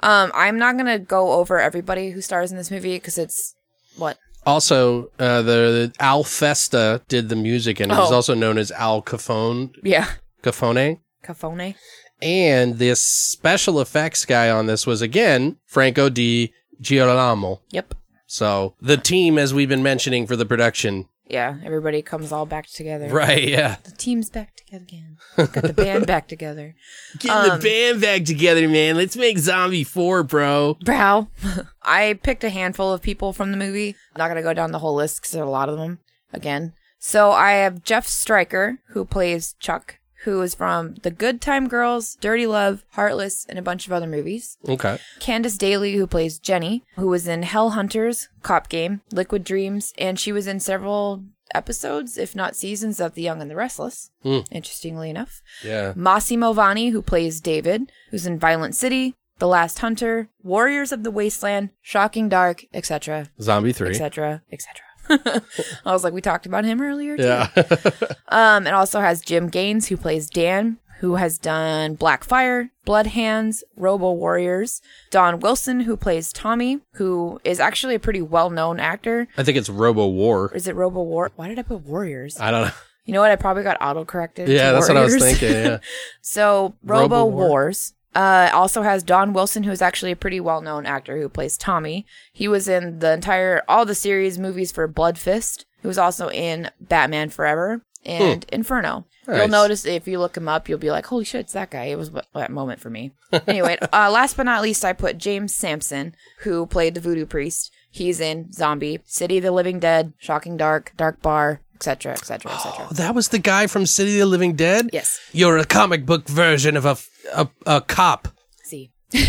Um, I'm not gonna go over everybody who stars in this movie because it's what Also, uh, the, the Al Festa did the music, and he's Oh. also known as Al Cafone. yeah, Cafone. Cafone. And this special effects guy on this was again Franco di Girolamo. Yep. So the team, as we've been mentioning for the production, Yeah, everybody comes all back together. right? Yeah, The team's back together again. Got the band back together. get Um, the band back together, man. Let's make Zombie Four, bro. Brow. I picked a handful of people from the movie. I'm not going to go down the whole list because there are a lot of them again. So I have Jeff Stryker, who plays Chuck, who is from The Good Time Girls, Dirty Love, Heartless, and a bunch of other movies. Okay, Candace Daly, who plays Jenny, who was in Hell Hunters, Cop Game, Liquid Dreams, and she was in several episodes, if not seasons, of The Young and the Restless. Hmm. Interestingly enough. yeah. Massimo Vanni, who plays David, who's in Violent City, The Last Hunter, Warriors of the Wasteland, Shocking Dark, etc., Zombie Three. etc., etc. I was like, we talked about him earlier. Too. Yeah, Um, it also has Jim Gaines, who plays Dan, who has done Blackfire, Blood Hands, Robo Warriors. Don Wilson, who plays Tommy, who is actually a pretty well-known actor. I think it's Robo War. Is it Robo War? Why did I put Warriors? I don't know. You know what? I probably got auto-corrected. to Yeah, that's what I was thinking. Yeah, So Robo Robo War. Wars uh, also has Don Wilson, who is actually a pretty well-known actor who plays Tommy. He was in the entire all the series movies for Blood Fist. He was also in Batman Forever and Inferno. You'll Hmm. Notice if you look him up, you'll be like, "Holy shit, it's that guy!" It was that moment for me. anyway, uh, last but not least, I put James Sampson, who played the Voodoo Priest. He's in Zombie, City of the Living Dead, Shocking Dark, Dark Bar, etc., etc., etc. That was the guy from City of the Living Dead. Yes. You're a comic book version of a a, a cop. See.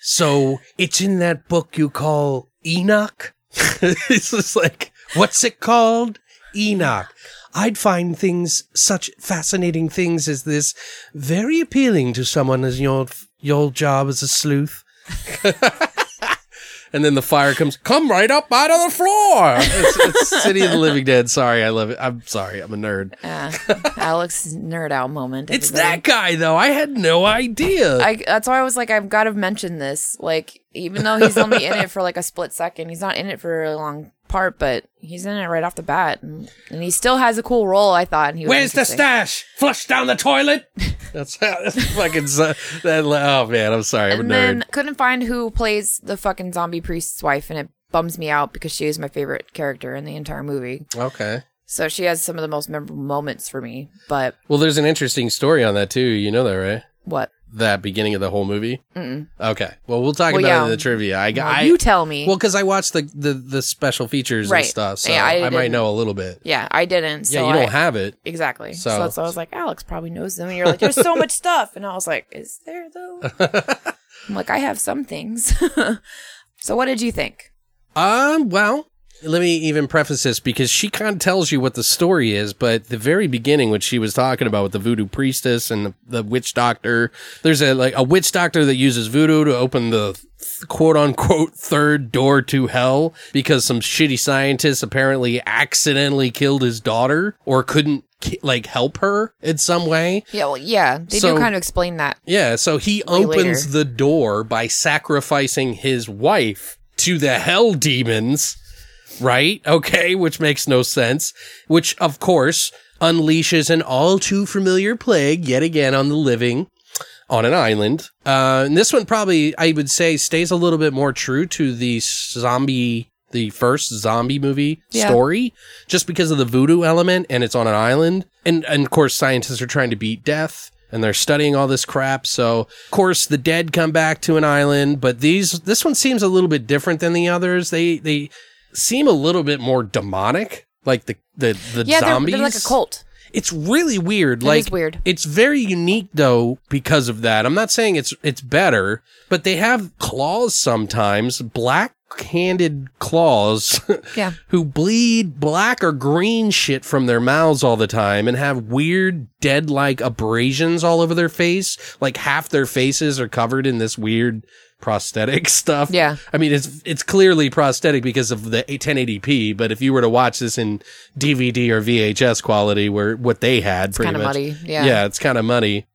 So it's in that book you call Enoch. it's just like, what's it called? Enoch. I'd find things, such fascinating things as this, very appealing to someone as your your job as a sleuth. and then the fire comes, come right up out of the floor. It's, it's City of the Living Dead. Sorry, I love it. I'm sorry, I'm a nerd. Uh, Alex nerd out moment. It's everybody. that guy though. I had no idea. I, that's why I was like, I've got to mention this. Like, even though he's only in it for like a split second, he's not in it for a really long part, but he's in it right off the bat, and, and he still has a cool role. I thought. And he was Where's the stash? Flush down the toilet. That's, that's fucking. so- That, oh man, I'm sorry. I'm a And nerd. then couldn't find who plays the fucking zombie priest's wife, and it bums me out because she is my favorite character in the entire movie. okay. So she has some of the most memorable moments for me. But Well, there's an interesting story on that too. You know that, right? what? That beginning of the whole movie. Mm-mm. Okay. Well, we'll talk Well, about it in the trivia. I, Well, I you tell me. Well, because I watched the, the the special features Right. and stuff, so Yeah, I I, might know a little bit. yeah, I didn't. So yeah, you don't I- have it. Exactly. So- So, that's why I was like, Alex probably knows them. And you're like, there's so much stuff. And I was like, is there though? I'm like, I have some things. so what did you think? Um, well, let me even preface this because she kind of tells you what the story is, but the very beginning, when she was talking about with the voodoo priestess and the, the witch doctor, there's a like a witch doctor that uses voodoo to open the quote unquote third door to hell because some shitty scientist apparently accidentally killed his daughter or couldn't like help her in some way. Yeah, well, yeah, they So- do kind of explain that. Yeah, so he opens later. the door by sacrificing his wife to the hell demons, right? Okay, which makes no sense. Which, of course, unleashes an all too familiar plague yet again on the living on an island. Uh, and this one probably, I would say, stays a little bit more true to the zombie, the first zombie movie Yeah. story, just because of the voodoo element and it's on an island. And, and of course, scientists are trying to beat death and they're studying all this crap. So, of course, the dead come back to an island, but these, this one seems a little bit different than the others. They, they seem a little bit more demonic. Like the, the, the Yeah, they're, zombies. they're like a cult. It's really weird. It like is weird. It's very unique though because of that. I'm not saying it's it's better, but they have claws sometimes, black-handed claws Yeah. who bleed black or green shit from their mouths all the time and have weird dead-like abrasions all over their face. Like half their faces are covered in this weird prosthetic stuff. Yeah. I mean, it's it's clearly prosthetic because of the 1080p. But if you were to watch this in DVD or VHS quality, where what they had, pretty kinda much, muddy, yeah. yeah, it's kind of muddy.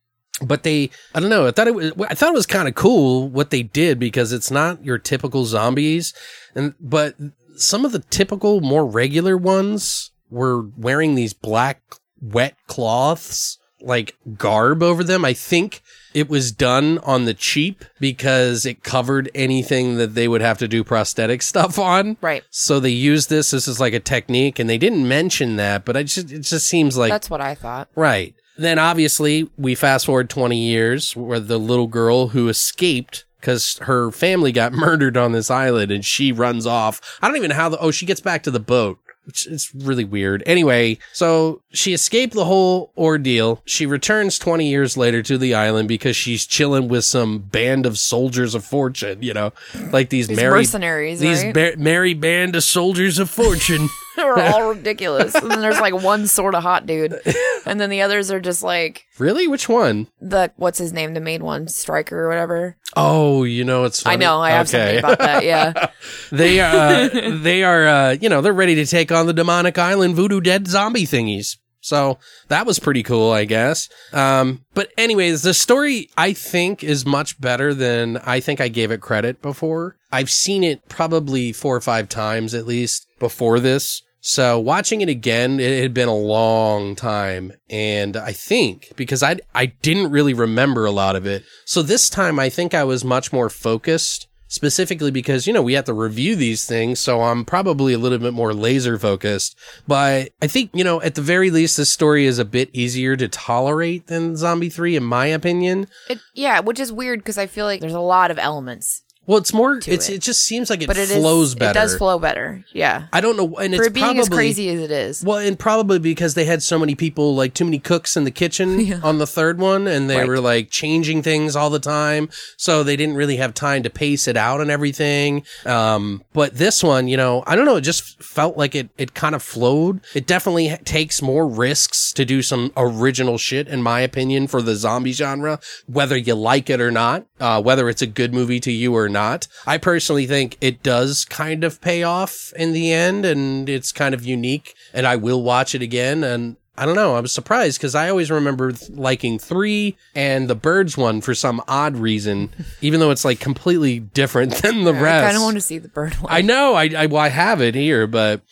But they, I don't know. I thought it was, I thought it was kind of cool what they did because it's not your typical zombies, and but some of the typical, more regular ones were wearing these black wet cloths like garb over them. I think it was done on the cheap because it covered anything that they would have to do prosthetic stuff on. Right. So they used this. This is like a technique, and they didn't mention that, but I just it just seems like That's what I thought. right. Then obviously we fast forward twenty years, where the little girl who escaped because her family got murdered on this island, and she runs off. I don't even know how the oh she gets back to the boat. Which is really weird. Anyway, so she escaped the whole ordeal. She returns 20 years later to the island because she's chilling with some band of soldiers of fortune, you know, like these, These merry mercenaries, these right? ba- merry band of soldiers of fortune. They're all ridiculous. And then there's like one sort of hot dude. And then the others are just like really? Which one? the what's his name, the main one, Striker or whatever. Oh, you know it's. Funny. I know, I have Okay. something about that, yeah. they uh they are uh you know they're ready to take on the demonic island voodoo dead zombie thingies so that was pretty cool i guess um but anyways the story i think is much better than i think i gave it credit before i've seen it probably four or five times at least before this so watching it again, it had been a long time. And I think because I, I didn't really remember a lot of it. So this time I think I was much more focused specifically because, you know, we have to review these things. So I'm probably a little bit more laser focused, but I think, you know, at the very least, this story is a bit easier to tolerate than Zombie 3, in my opinion. It, yeah, which is weird because I feel like there's a lot of elements, Well, it's more, it's, it. it just seems like it but it is flows better. It does flow better. Yeah. I don't know. And For it's it being probably as crazy as it is. Well, and probably because they had so many people, like too many cooks in the kitchen on the third one, and they Right. were like changing things all the time. So they didn't really have time to pace it out and everything. Um, but this one, you know, I don't know, it just felt like it, it kind of flowed. It definitely takes more risks to do some original shit, in my opinion, for the zombie genre, whether you like it or not, uh, whether it's a good movie to you or not. I personally think it does kind of pay off in the end and it's kind of unique and I will watch it again. And I don't know. I was surprised because I always remember liking three and the birds one for some odd reason, even though it's like completely different than the I rest. I kind of want to see the bird one. I know. I, I, well, I have it here, but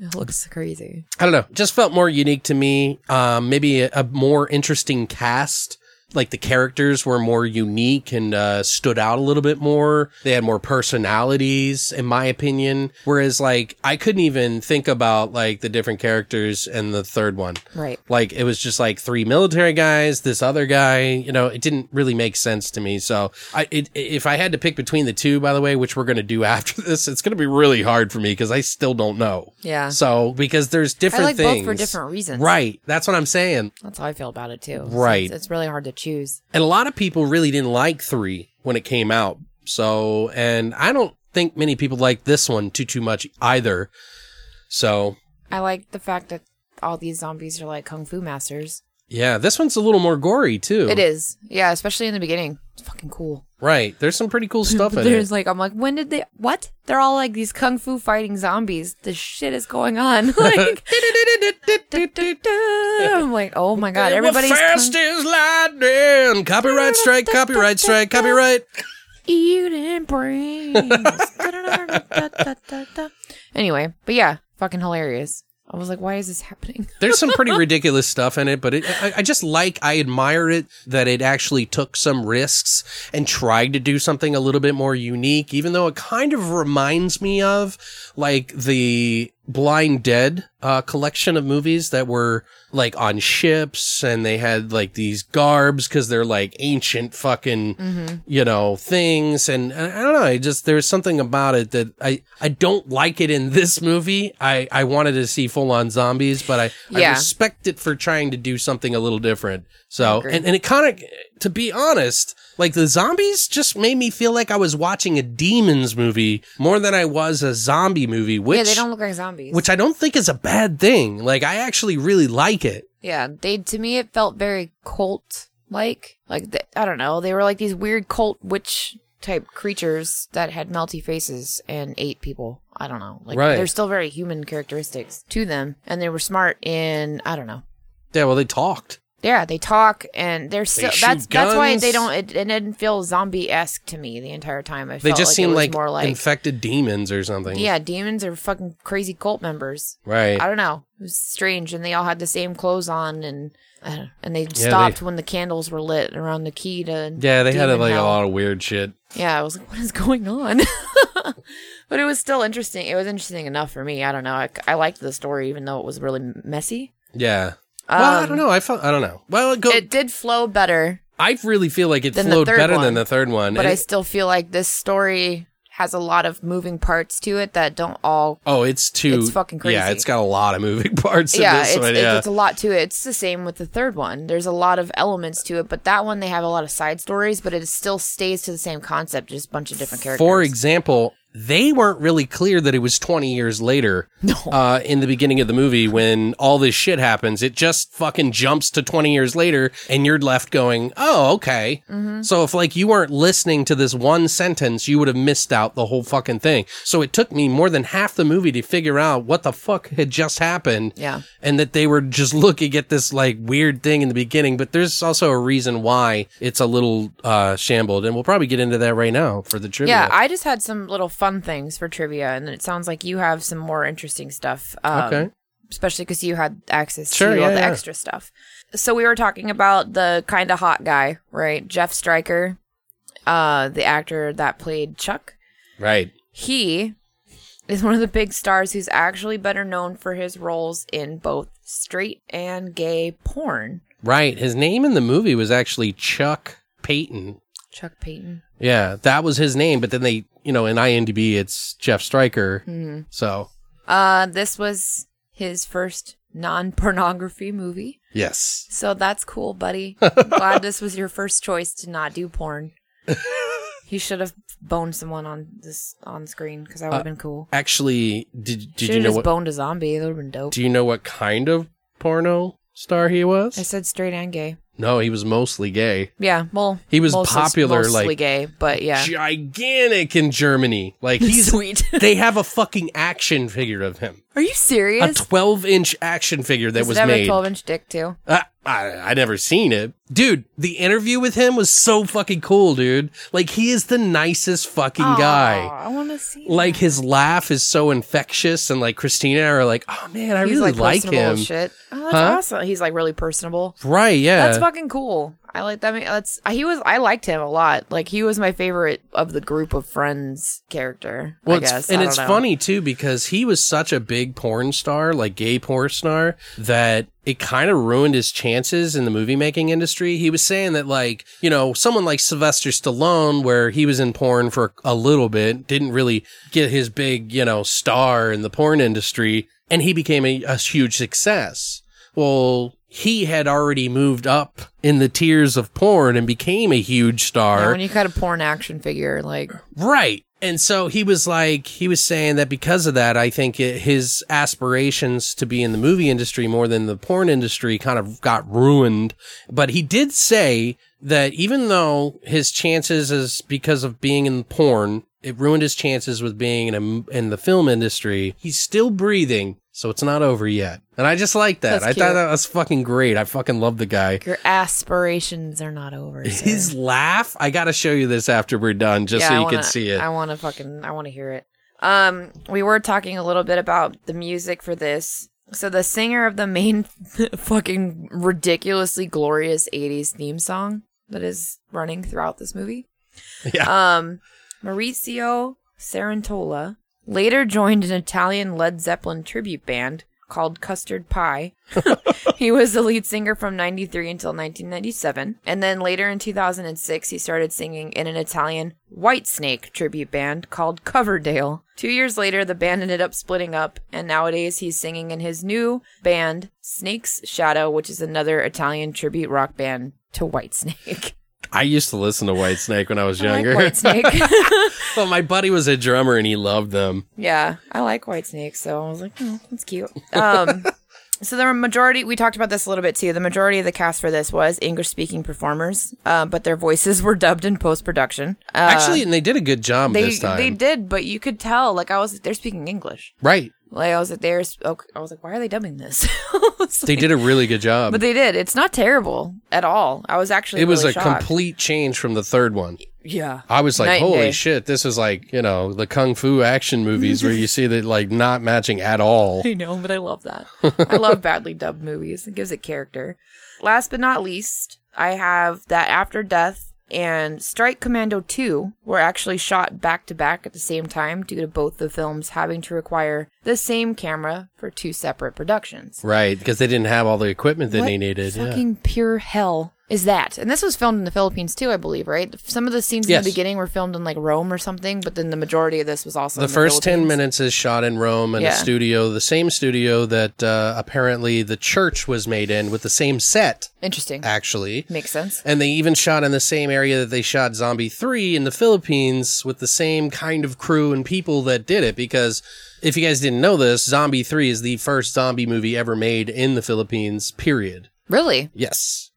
it looks crazy. I don't know. Just felt more unique to me. Um, maybe a, a more interesting cast. Like the characters were more unique and uh, stood out a little bit more. They had more personalities, in my opinion. Whereas, like, I couldn't even think about like the different characters in the third one. Right. Like, it was just like three military guys, this other guy. You know, it didn't really make sense to me. So, I it, if I had to pick between the two, by the way, which we're going to do after this, it's going to be really hard for me because I still don't know. Yeah. So because there's I different like things both for different reasons. Right. That's what I'm saying. That's how I feel about it too. So Right. It's, it's really hard to choose. And a lot of people really didn't like three when it came out. So, and I don't think many people like this one too too much either. So, I like the fact that all these zombies are like kung fu masters. Yeah, this one's a little more gory too. It is. Yeah, especially in the beginning. It's fucking cool. Right. There's some pretty cool stuff in There's it. like I'm like, when did they what? They're all like these kung fu fighting zombies. The shit is going on. Like I'm like, oh my god, everybody's fast kung- as lightning. Copyright strike. Copyright strike. Copyright. eating brains. anyway, but yeah, fucking hilarious. I was like, why is this happening? There's some pretty ridiculous stuff in it, but it, I, I just like, I admire it that it actually took some risks and tried to do something a little bit more unique, even though it kind of reminds me of like the Blind Dead uh, collection of movies that were like on ships and they had like these garbs because they're like ancient fucking, you know, things. And I I don't know. I just, there's something about it that I, I don't like it in this movie. I, I wanted to see full on zombies, but I, I respect it for trying to do something a little different. So, and, and it kind of, to be honest, like the zombies just made me feel like I was watching a demons movie more than I was a zombie movie, which, yeah, they don't look like zombies. which I don't think is a bad thing. Like I actually really like it. yeah, they to me it felt very cult like. Like th- I don't know, they were like these weird cult witch type creatures that had melty faces and ate people. I don't know. Like Right. they're still very human characteristics to them, and they were smart in I don't know. Yeah, well, they talked. Yeah, they talk and they're still. that's that's why they don't. It, it didn't feel zombie esque to me the entire time. I They felt just like seem like, more like infected demons or something. yeah, demons are fucking crazy cult members. Right. I don't know. It was strange, and they all had the same clothes on, and uh, and they stopped when the candles were lit around the key to Yeah, they had like hell. a lot of weird shit. Yeah, I was like, what is going on? but it was still interesting. It was interesting enough for me. I don't know. I, I liked the story, even though it was really messy. Yeah. Well, I don't know. I felt I don't know. Well, it go, Um, It did flow better, I really feel like it than the flowed third better one, than the third one. but I it- still feel like this story has a lot of moving parts to it that don't all. oh, it's too. It's fucking crazy. Yeah, crazy. it's got a lot of moving parts. in yeah, this it's, one, it's, yeah. it's a lot to it. It's the same with the third one. There's a lot of elements to it, but that one they have a lot of side stories, but it still stays to the same concept, just a bunch of different characters. For example, they weren't really clear that it was 20 years later uh, in the beginning of the movie when all this shit happens. It just fucking jumps to 20 years later and you're left going, oh, okay. Mm-hmm. So if like you weren't listening to this one sentence, you would have missed out the whole fucking thing. So it took me more than half the movie to figure out what the fuck had just happened. Yeah. And that they were just looking at this like weird thing in the beginning, but there's also a reason why it's a little uh shambled and we'll probably get into that right now for the trivia. Yeah, I just had some little fun things for trivia, and it sounds like you have some more interesting stuff. Um, Okay. Especially because you had access Sure, to yeah, all the yeah. extra stuff. So we were talking about the kind of hot guy, right? Jeff Stryker, uh, the actor that played Chuck. Right. He is one of the big stars who's actually better known for his roles in both straight and gay porn. Right. His name in the movie was actually Chuck Peyton. Chuck Peyton. Yeah, that was his name, but then they, you know, in IMDb it's Jeff Stryker. Mm-hmm. So, Uh, this was his first non pornography movie. yes. So that's cool, buddy. Glad this was your first choice to not do porn. he should have boned someone on this on screen because that would have been cool. Actually, did did you know just what boned a zombie. That would have been dope. do you know what kind of porno star he was? I said straight and gay. No, he was mostly gay. Yeah, well, He was mostly- popular, mostly like, gay, but yeah, Gigantic in Germany. Like he's Sweet. they have a fucking action figure of him. Are you serious? A 12 inch action figure that Does was it have made. a 12 inch dick too? Uh, I I never seen it, dude. The interview with him was so fucking cool, dude. Like he is the nicest fucking Aw, guy. I want to see. Like his laugh is so infectious, and like Christina are like, oh man, I He's really like, like him. Shit. Oh, that's Huh? awesome. He's like really personable. Right? Yeah. That's fucking cool. I like that. That's he was. I liked him a lot. Like he was my favorite of the group of friends character. Well, I guess. and I it's know. funny too because he was such a big porn star, like gay porn star, that it kind of ruined his chances in the movie making industry. He was saying that, like, you know, someone like Sylvester Stallone, where he was in porn for a little bit, didn't really get his big, you know, star in the porn industry, and he became a, a huge success. Well, he had already moved up in the tiers of porn and became a huge star. Yeah, when you cut a porn action figure, like Right. And so he was like, he was saying that because of that, I think it, his aspirations to be in the movie industry more than the porn industry kind of got ruined. But he did say that even though his chances is because of being in porn, it ruined his chances with being in a, in the film industry. He's still breathing. So it's not over yet. And I just like that. That's I cute. thought that was fucking great. I fucking love the guy. your aspirations are not over. sir. His laugh, I gotta show you this after we're done, just Yeah, so you wanna, can see it. I want to fucking. I want to hear it. Um, we were talking a little bit about the music for this. So the singer of the main fucking ridiculously glorious 80s theme song that is running throughout this movie. Yeah. Um, Maurizio Sarantola later joined an Italian Led Zeppelin tribute band called Custard Pie. he was the lead singer from 93 until 1997. And then later in 2006, he started singing in an Italian Whitesnake tribute band called Coverdale. Two years later, the band ended up splitting up, and nowadays he's singing in his new band, Snake's Shadow, which is another Italian tribute rock band to Whitesnake. I used to listen to White Snake when I was I like younger. Whitesnake. well, my buddy was a drummer and he loved them. Yeah, I like white Snake, so I was like, oh, that's cute. Um, so the majority, we talked about this a little bit too. The majority of the cast for this was English speaking performers, uh, but their voices were dubbed in post production. Uh, Actually, and they did a good job they this time. they did, but you could tell, like I was, they're speaking English. right. Like I was like, there's, okay, I was like, why are they dubbing this? They like- did a really good job. but they did. It's not terrible at all. I was actually, it was really a shocked. complete change from the third one. yeah. I was like, Night holy shit, this is like, you know, the kung fu action movies where you see that like not matching at all. I know, but I love that. I love badly dubbed movies. It gives it character. Last but not least, I have that After Death and Strike Commando 2 were actually shot back to back at the same time due to both the films having to require the same camera for two separate productions. Right, because they didn't have all the equipment that What they needed. Yeah. Fucking pure hell is that? And this was filmed in the Philippines too, I believe, right? Some of the scenes in the beginning were filmed in like Rome or something, but then the majority of this was also The in first 10 minutes is shot in Rome in a studio, the same studio that uh, apparently the church was made in with the same set, Interesting. actually. Makes sense. And they even shot in the same area that they shot Zombie 3 in the Philippines with the same kind of crew and people that did it. Because if you guys didn't know this, Zombie 3 is the first zombie movie ever made in the Philippines, period. Really? Yes.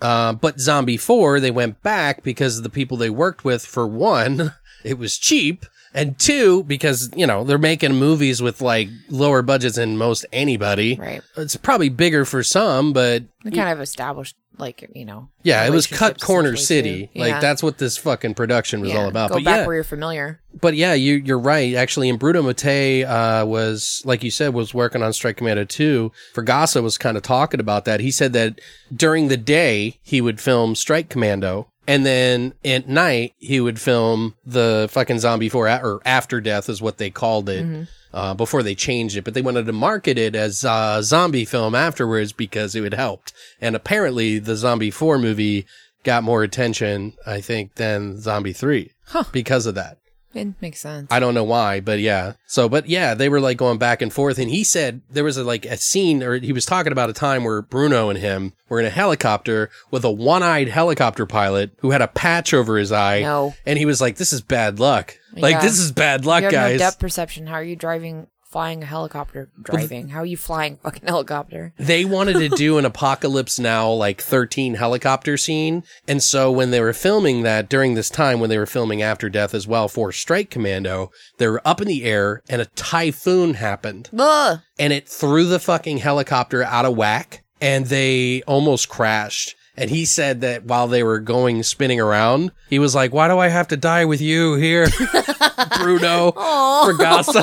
Uh, but Zombie 4, they went back because of the people they worked with. For one, it was cheap. And two, because, you know, they're making movies with like lower budgets than most anybody. Right. It's probably bigger for some, but They kind of established, like, you know. yeah, it was cut corner city. too. Like that's what this fucking production was Yeah, all about. Go but back yeah, where you're familiar. but yeah, you you're right. Actually, and Bruno Mattei uh, was like you said was working on Strike Commando 2. Fragasso was kind of talking about that. He said that during the day he would film Strike Commando. And then at night he would film the fucking zombie four a- or after death is what they called it Mm-hmm. uh, before they changed it. But they wanted to market it as a zombie film afterwards because it would helped. And apparently the zombie four movie got more attention, I think, than zombie three because of that. It makes sense. I don't know why, but yeah. So, but yeah, they were like going back and forth. And he said there was a, like a scene, or he was talking about a time where Bruno and him were in a helicopter with a one eyed helicopter pilot who had a patch over his eye. No. And he was like, this is bad luck. Like, Yeah. this is bad luck, you have guys. no depth perception. How are you driving flying a helicopter driving? How are you flying a fucking helicopter? they wanted to do an apocalypse now like 13 helicopter scene and so when they were filming that during this time when they were filming after death as well for strike commando they were up in the air and a typhoon happened Ugh. and it threw the fucking helicopter out of whack and they almost crashed and he said that while they were going spinning around, he was like, "Why do I have to die with you here, Bruno Fragasso?"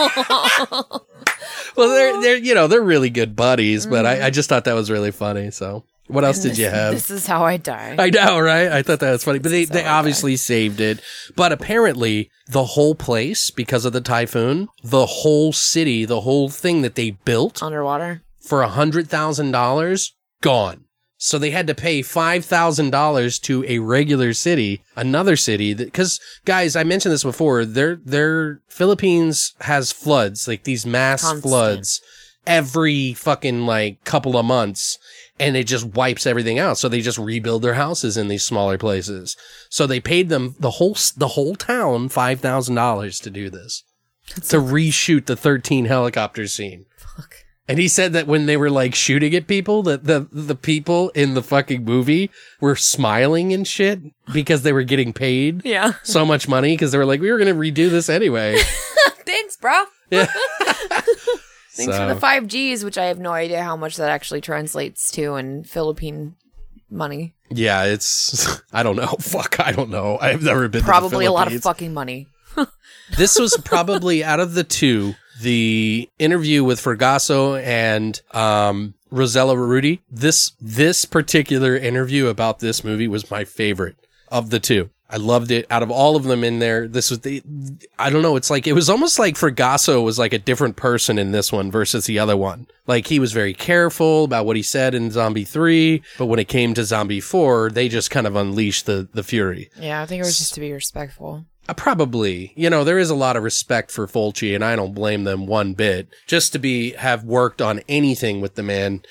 well, they're they're you know they're really good buddies, but I, I mm. just thought that was really funny. So, what else did you have? This is how I die. I know, right? I thought that was funny, but they, they obviously saved it. But apparently, the whole place, because of the typhoon, the whole city, the whole thing that they built Underwater. for a hundred thousand dollars, gone. So they had to pay five thousand dollars to a regular city, another city. Because guys, I mentioned this before. Their their Philippines has floods, like these mass Constant. floods, every fucking like couple of months, and it just wipes everything out. So they just rebuild their houses in these smaller places. So they paid them the whole the whole town five thousand dollars to do this, to reshoot the thirteen helicopter scene. Fuck. And he said that when they were like shooting at people, that the the people in the fucking movie were smiling and shit because they were getting paid Yeah. so much money because they were like, we were gonna redo this anyway. Thanks, bro. Yeah. Thanks So- for the five Gs, which I have no idea how much that actually translates to in Philippine money. Yeah, it's I don't know. Fuck, I don't know. I've never been. to the Probably a lot of fucking money. this was probably out of the two, the interview with Fragasso and um, Rossella Drudi. This this particular interview about this movie was my favorite of the two. I loved it. Out of all of them in there, this was the. I don't know. It's like it was almost like Fragasso was like a different person in this one versus the other one. Like he was very careful about what he said in Zombie Three, but when it came to Zombie Four, they just kind of unleashed the the fury. Yeah, I think it was just to be respectful. Uh, Probably, you know, there is a lot of respect for Fulci, and I don't blame them one bit. Just to be have worked on anything with the man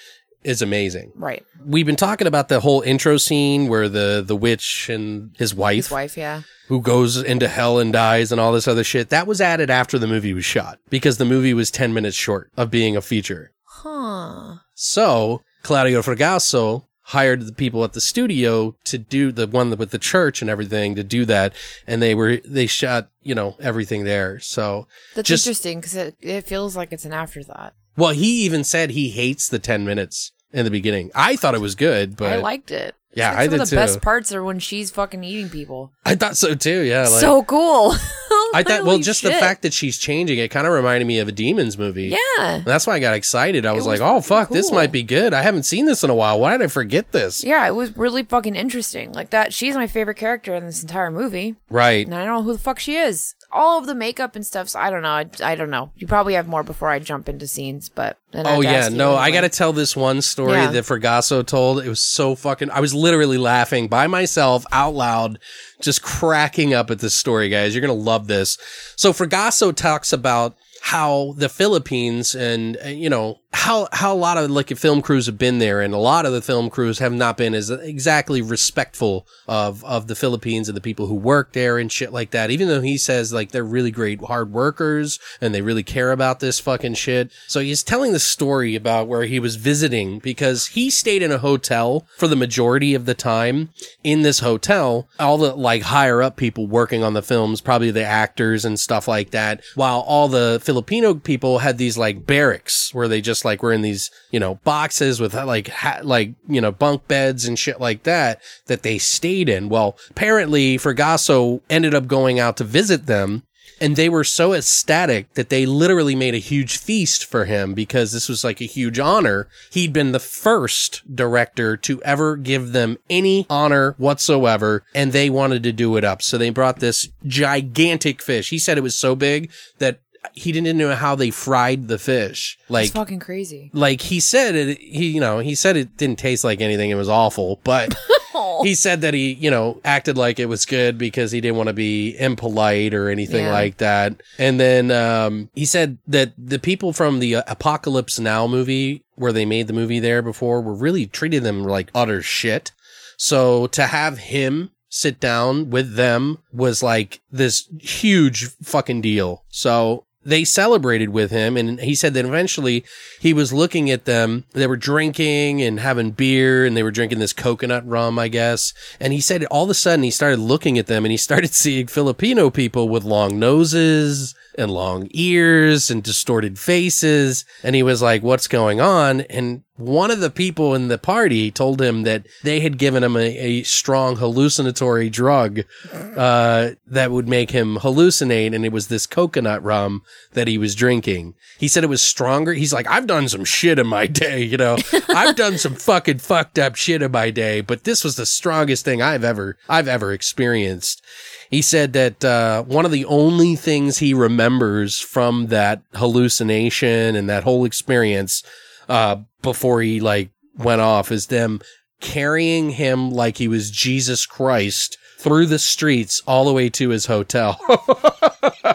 is amazing. Right. We've been talking about the whole intro scene where the the witch and his wife, His wife, yeah. who goes into hell and dies and all this other shit. That was added after the movie was shot because the movie was ten minutes short of being a feature. Huh. So Claudio Fragasso hired the people at the studio to do the one with the church and everything to do that, and they were they shot you know everything there. So That's Just- interesting because it, it feels like it's an afterthought. well, he even said he hates the ten minutes in the beginning. I thought it was good, but I liked it. Yeah, I like some did of the best parts are when she's fucking eating people. I thought so too. Yeah, like, so cool. Oh, I thought well, just the fact that she's changing it kind of reminded me of a Demons movie. Yeah. And that's why I got excited. I was, was like, "Oh fuck, this might be good. I haven't seen this in a while. Why did I forget this?" Yeah, it was really fucking interesting. Like that, she's my favorite character in this entire movie, Right. and I don't know who the fuck she is. All of the makeup and stuff. So I don't know. I, I don't know. You probably have more before I jump into scenes, but Oh yeah, no, I got to tell this one story Yeah. that Fragasso told. It was so fucking. I was literally laughing by myself out loud, just cracking up at this story, guys. You're gonna love this. So Fragasso talks about how the Philippines and uh, you know how how a lot of like film crews have been there, and a lot of the film crews have not been as exactly respectful of of the Philippines and the people who work there and shit like that. Even though he says like they're really great hard workers and they really care about this fucking shit. So he's telling the story about where he was visiting because he stayed in a hotel for the majority of the time in this hotel. All the like higher up people working on the films, probably the actors and stuff like that, while all the Filipino people had these like barracks where they just like we're in these, you know, boxes with uh, like, ha- like, you know, bunk beds and shit like that that they stayed in. Well, apparently Fragasso ended up going out to visit them and they were so ecstatic that they literally made a huge feast for him because this was like a huge honor. He'd been the first director to ever give them any honor whatsoever, and they wanted to do it up. So they brought this gigantic fish. He said it was so big that he didn't know how they fried the fish. Like, It's fucking crazy. like he said it, he, you know, he said it didn't taste like anything. It was awful, but he said that he, you know, acted like it was good because he didn't want to be impolite or anything Yeah. like that. And then, um, he said that the people from the uh, Apocalypse Now movie where they made the movie there before were really treating them like utter shit. So to have him sit down with them was like this huge fucking deal. So they celebrated with him. And he said that eventually he was looking at them. They were drinking and having beer and they were drinking this coconut rum, I guess. And he said all of a sudden he started looking at them and he started seeing Filipino people with long noses and long ears and distorted faces. And he was like, what's going on? And one of the people in the party told him that they had given him a, a strong hallucinatory drug, uh, that would make him hallucinate. And it was this coconut rum that he was drinking. He said it was stronger. He's like, I've done some shit in my day, you know, I've done some fucking fucked up shit in my day, but this was the strongest thing I've ever, I've ever experienced. He said that uh, one of the only things he remembers from that hallucination and that whole experience uh, before he like went off is them carrying him like he was Jesus Christ through the streets all the way to his hotel.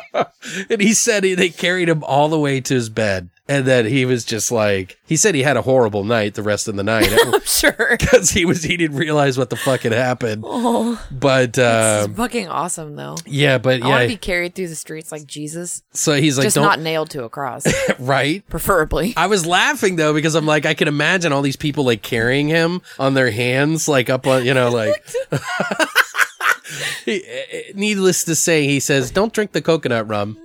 and he said he, they carried him all the way to his bed. And then he was just like, he said he had a horrible night the rest of the night. I'm sure. because he was he didn't realize what the fuck had happened. Oh, But uh, fucking awesome though. yeah, but I want yeah, to be carried through the streets like Jesus, so he's like, just not nailed to a cross, right. preferably. I was laughing though because I'm like, I can imagine all these people like carrying him on their hands, like up on, you know, like. Eh, Needless to say, he says, "Don't drink the coconut rum."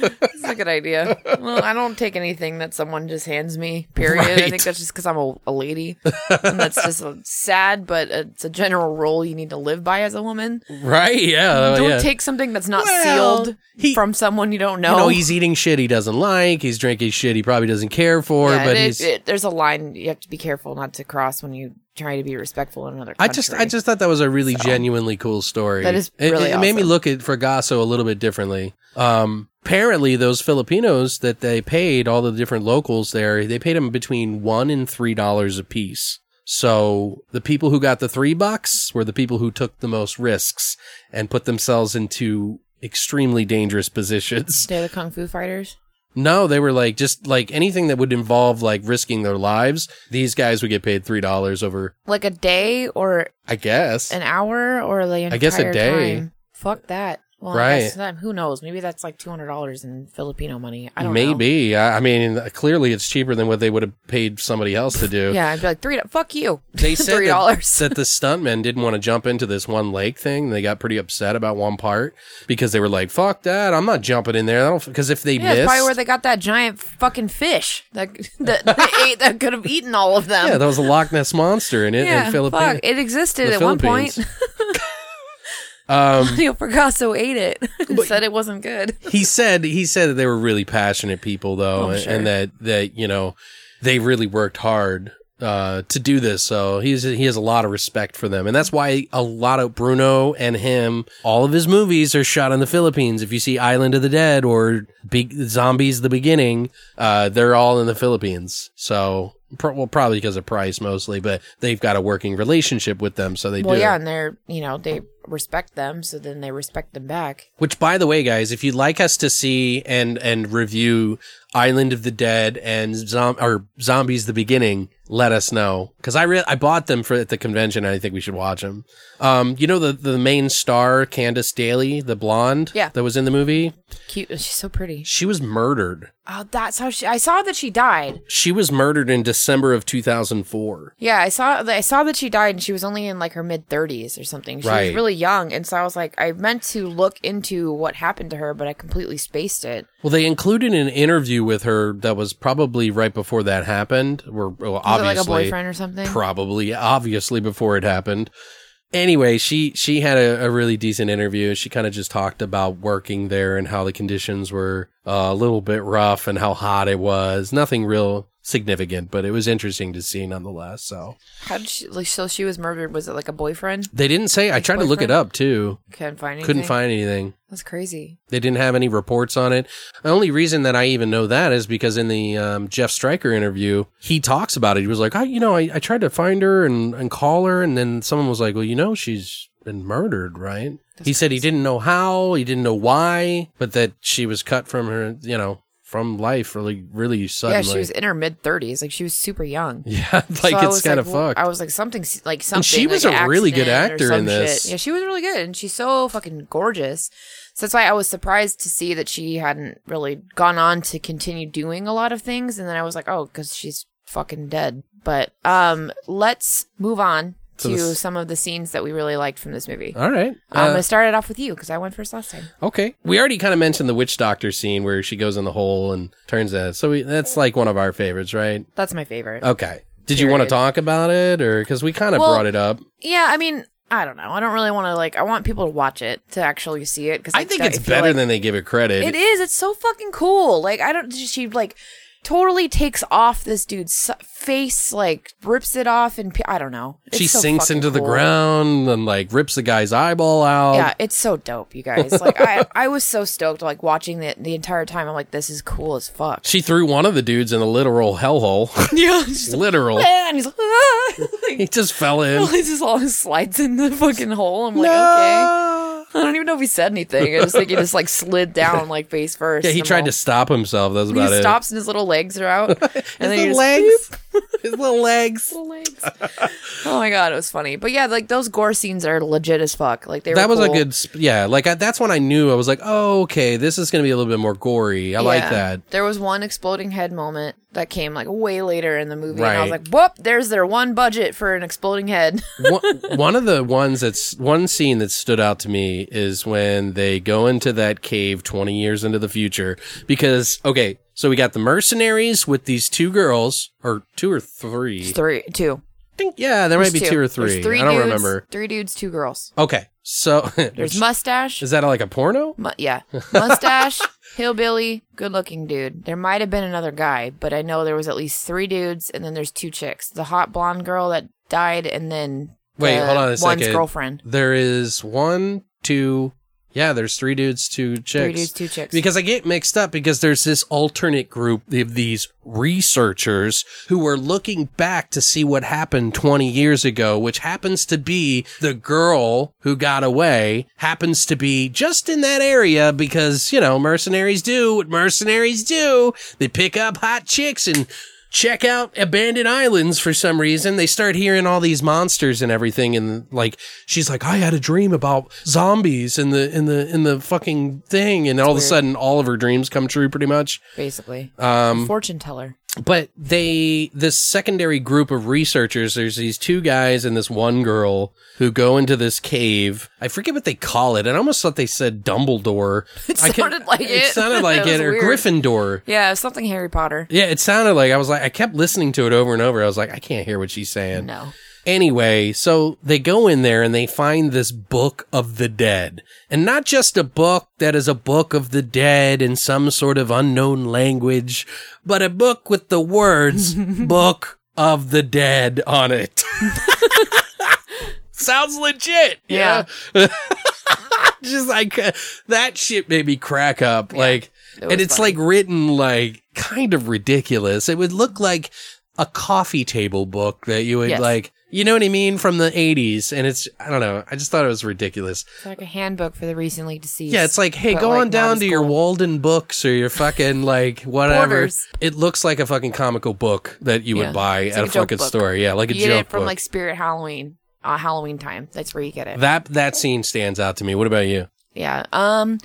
That's a good idea. Well, I don't take anything that someone just hands me. Period. I think that's just because I'm a, a lady, and that's just uh, sad. But it's a general rule you need to live by as a woman. Right? Yeah. don't yeah. take something that's not Well, sealed he- from someone you don't know. You know, he's eating shit he doesn't like. He's drinking shit he probably doesn't care for. Yeah, but it- it- there's a line you have to be careful not to cross when you try to be respectful in another I just, I just thought that was a really genuinely cool story. That is It- really it, made me look at Fragasso a little bit differently. Um, apparently, those Filipinos that they paid, all the different locals there, they paid them between one and three dollars a piece. So the people who got the three bucks were the people who took the most risks and put themselves into extremely dangerous positions. They're the kung fu fighters. No, they were like just like anything that would involve like risking their lives. These guys would get paid three dollars over, Like a day or I guess. an hour or entire I guess a day. time. Fuck that. Well, Right. I guess that, who knows? Maybe that's like two hundred dollars in Filipino money. I don't know. Maybe. I, I mean, clearly it's cheaper than what they would have paid somebody else to do. Yeah, I'd be like three. Fuck you. They said three that, dollars. that the stuntmen didn't want to jump into this one lake thing. They got pretty upset about one part because they were like, "Fuck that! I'm not jumping in there." Because if they Yeah, missed, probably where they got that giant fucking fish that that they ate that could have eaten all of them. yeah, that was a Loch Ness monster in it Yeah, in Philippines. fuck. It existed the at one point. Um, Neil Picasso ate it and said it wasn't good. he said he said that they were really passionate people though Oh, and, sure. and that that you know they really worked hard uh, to do this. So he's he has a lot of respect for them. And that's why a lot of Bruno and him all of his movies are shot in the Philippines. If you see Island of the Dead or Big Zombies the Beginning uh, they're all in the Philippines. So pro- well probably because of price mostly but they've got a working relationship with them so they Well, do. yeah, and they're you know they respect them, so then they respect them back. Which, by the way, guys, if you'd like us to see and and review Island of the Dead and Zom- or Zombies: The Beginning, let us know because I re- I bought them for at the convention. and I think we should watch them. Um, you know the the main star Candice Daly, the blonde, Yeah. that was in the movie. Cute. She's so pretty. She was murdered. Oh, that's how she. I saw that she died. She was murdered in December of 2004. Yeah, I saw. I saw that she died, and she was only in like her mid thirties or something. She Right. was really young, and so I was like, I meant to look into what happened to her, but I completely spaced it. Well, they included an interview with her that was probably right before that happened. Where well, obviously like a boyfriend or something? probably obviously before it happened anyway she she had a, a really decent interview she kind of just talked about working there and how the conditions were uh, a little bit rough and how hot it was nothing real significant but it was interesting to see nonetheless so How did she? Like, so she was murdered. Was it like a boyfriend? they didn't say i tried to look it up too Couldn't find anything. couldn't find anything That's crazy. they didn't have any reports on it. The only reason that I even know that is because in the um, Jeff Stryker interview, he talks about it. He was like, I, you know, I, I tried to find her and, and call her, and then someone was like, well, you know, she's been murdered, right? he said he didn't know how, he didn't know why, but that she was cut from her, you know, from life really, really suddenly. Yeah, she was in her mid thirties. Like she was super young. Yeah, like I it's kind of like, well, fucked. I was like something like something. she was like a really good actor in this. shit. Yeah, she was really good, and she's so fucking gorgeous. So that's why I was surprised to see that she hadn't really gone on to continue doing a lot of things. And then I was like, oh, because she's fucking dead. But um, let's move on To to some of the scenes that we really liked from this movie. All right. I'm Uh, gonna start it off with you because I went first last time. okay. We already kind of mentioned the witch doctor scene where she goes in the hole and turns out. So we, that's like one of our favorites, right? That's my favorite. Okay. Did you want to talk about it or because we kind of Well, brought it up? Yeah, I mean, I don't know. I don't really want to like. I want people to watch it to actually see it because I think it's better than they give it credit. it is. It's so fucking cool. Like I don't. She like totally takes off this dude's face, like rips it off, and pe- I don't know. It's she so sinks into the ground and like rips the guy's eyeball out. Yeah, it's so dope, you guys. Like I, I was so stoked, like watching it the entire time. I'm like, this is cool as fuck. She threw one of the dudes in a literal hellhole. Yeah, literal. and he's like, ah! He just fell in. he just all slides in the fucking hole. I'm like, okay. I don't even know if he said anything. I just think he just like slid down like face first. Yeah, he tried I'm to stop himself. That's all- about He it. He stops in his little legs are out, and then he little just legs. His little legs. little legs. oh my god, it was funny. But yeah, like those gore scenes are legit as fuck. Like they That were was a good, sp- yeah. Like I, that's when I knew I was like, oh, okay, this is going to be a little bit more gory. I like that. There was one exploding head moment that came like way later in the movie, and I was like, "Whoop! There's their one budget for an exploding head." one, one of the ones that's one scene that stood out to me is when they go into that cave 20 years into the future because okay so we got the mercenaries with these two girls or two or three Three, two. I think yeah there might be There's two or There's three, three i don't dudes, remember Three dudes, two girls. okay so There's mustache. is that like a porno Mu- yeah, mustache, hillbilly, good-looking dude. There might have been another guy, but I know there was at least three dudes, and then there's two chicks. The hot blonde girl that died, and then Wait, the hold on a one's second. girlfriend. there is one two yeah there's three dudes two chicks Three dudes, two chicks. Because I get mixed up because there's this alternate group of these researchers who are looking back to see what happened 20 years ago, which happens to be the girl who got away happens to be just in that area because, you know, mercenaries do what mercenaries do. They pick up hot chicks and check out abandoned islands for some reason. They start hearing all these monsters and everything and like she's like, I had a dream about zombies in the in the in the fucking thing and all of a sudden all of her dreams come true pretty much. basically. Um Fortune teller. But they this secondary group of researchers there's these two guys and this one girl who go into this cave i forget what they call it i almost thought they said dumbledore It I sounded like it it. sounded like It it, or weird. gryffindor Yeah, something Harry Potter. yeah it sounded like i was like i kept listening to it over and over i was like i can't hear what she's saying No. Anyway, so they go in there and they find this book of the dead. And not just a book that is a book of the dead in some sort of unknown language, but a book with the words book of the dead on it. Sounds legit. Yeah. just like uh, that shit made me crack up. Like, it and it's funny. like written like kind of ridiculous. It would look like a coffee table book that you would Yes. like, you know what I mean, from the eighties. And it's, I don't know. I just thought it was ridiculous. It's like a handbook for the recently deceased. Yeah, it's like, hey, go like, on down to your. Walden books or your fucking like whatever. Borders. It looks like a fucking comical book that you Yeah. would buy It's at like a a fucking book. store. Yeah, like a You get joke it from book. like Spirit Halloween, uh, Halloween time. That's where you get it. that that scene stands out to me. What about you? yeah. Um,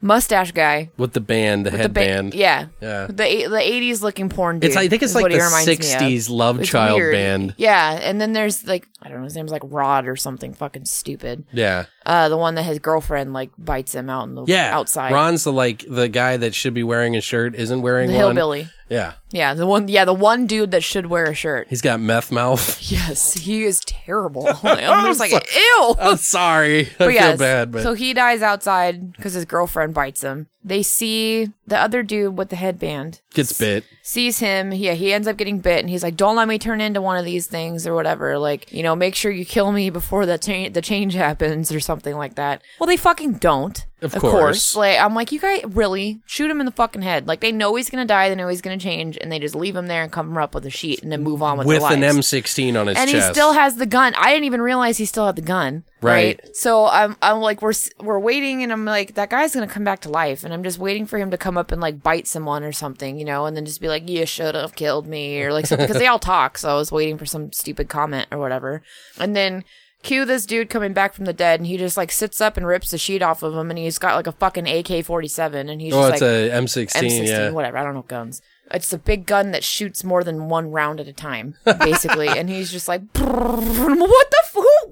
mustache guy. With the band, the with the ba- headband. yeah. Yeah. The the eighties looking porn dude. It's I think it's like the reminds me of. '60s love It's child weird. band. Yeah, and then there's like I don't know his name's like Rod or something fucking stupid. Yeah, Uh, the one that his girlfriend like bites him out in the yeah. outside. Ron's the like the guy that should be wearing a shirt isn't wearing the one. hillbilly. Yeah, Yeah, the one. Yeah, the one dude that should wear a shirt. he's got meth mouth. Yes, he is terrible. I'm just like, ew. I'm sorry, I But feel yes, bad, but so he dies outside because his girlfriend bites him. They see the other dude with the headband gets bit. sees him. Yeah, he ends up getting bit, and he's like, "Don't let me turn into one of these things or whatever. Like, you know, make sure you kill me before the cha- the change happens or something like that." Well, they fucking don't. Of course. Like, I'm like, you guys really shoot him in the fucking head. Like, they know he's gonna die. They know he's gonna change, and they just leave him there and cover him up with a sheet and then move on with, With their an lives. M16 on his chest. and chest. he still has the gun. I didn't even realize he still had the gun. Right. So I'm I'm like we're we're waiting and I'm like that guy's gonna come back to life and I'm just waiting for him to come up and like bite someone or something, you know, and then just be like, "You should have killed me" or like something because they all talk. So I was waiting for some stupid comment or whatever, and then. Cue this dude coming back from the dead, and he just like sits up and rips the sheet off of him, and he's got like a fucking AK forty seven, and he's Oh, just it's like a M16. M16, yeah. whatever. I don't know guns. It's a big gun that shoots more than one round at a time, basically. and he's just like, what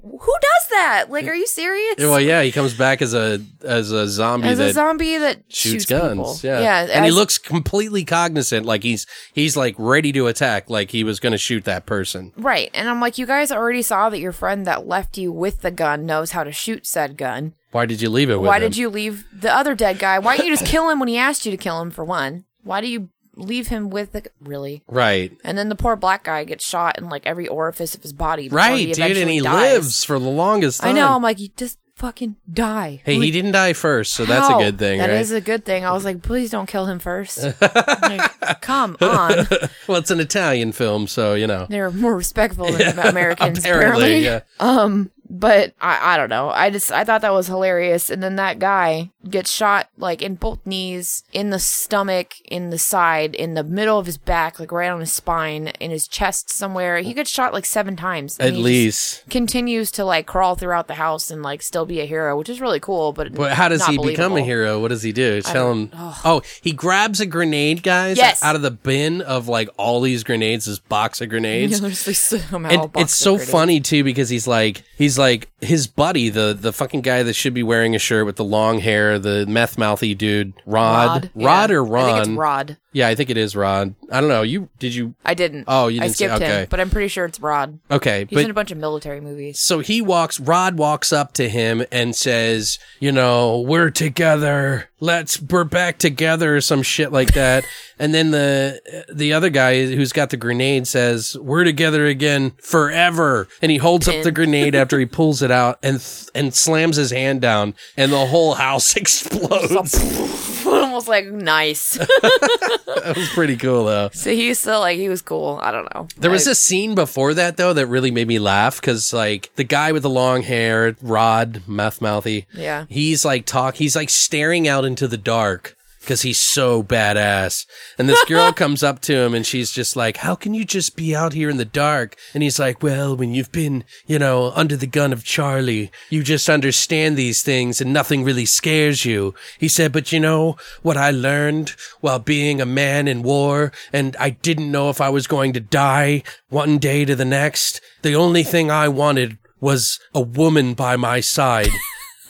who does that? Like, are you serious? Well, yeah, he comes back as a as a zombie As that a zombie that shoots, shoots, guns. people. Yeah, yeah. and he as- looks completely cognizant, like he's he's like ready to attack, like he was going to shoot that person. right. And I'm like, you guys already saw that your friend that left you with the gun knows how to shoot said gun. Why did you leave it with Why him? did you leave the other dead guy? Why didn't you just kill him when he asked you to kill him? For one, why do you leave him with the really? Right, And then the poor black guy gets shot in like every orifice of his body. right, dude, and he dies. lives for the longest time. I know. I'm like, you just fucking die. Hey, he didn't die first, so that's a good thing, That right? is a good thing. I was like, please don't kill him first. Like, come on. well, it's an Italian film, so you know. They're more respectful than Americans, apparently, apparently. yeah. Um, But I, I don't know. I just I thought that was hilarious. And then that guy gets shot like in both knees, in the stomach, in the side, in the middle of his back, like right on his spine, in his chest somewhere. He gets shot like seven times. At least. continues to like crawl throughout the house and like still be a hero, which is really cool. But But how does he become a hero? What does he do? Tell him. Oh, he grabs a grenade, guys, Yes. out of the bin of like all these grenades, this box of grenades. Yeah, there's like somehow And it's so grenades. funny too because he's like he's like his buddy, the the fucking guy that should be wearing a shirt with the long hair, the meth mouthy dude, Rod, Rod, yeah. or Ron? I think it's Rod. Yeah, I think it is Rod. I don't know. You did you? I didn't. Oh, you didn't say- skipped okay. him, but I'm pretty sure it's Rod. Okay, He's but in a bunch of military movies. so he walks. Rod walks up to him and says, "You know, we're together. Let's we're back together," or some shit like that. and then the the other guy who's got the grenade says, "We're together again forever." And he holds up the grenade after he pulls it out and th- and slams his hand down, and the whole house explodes. Almost like nice. that was pretty cool, though. so he's still like he was cool. I don't know. There was I- a scene before that though that really made me laugh because like the guy with the long hair, Rod, meth mouthy, Yeah. he's like talk, he's like staring out into the dark because he's so badass. And this girl comes up to him and she's just like, "How can you just be out here in the dark?" And he's like, "Well, when you've been, you know, under the gun of Charlie, you just understand these things and nothing really scares you." He said, "But you know what I learned while being a man in war and I didn't know if I was going to die one day to the next. The only thing I wanted was a woman by my side."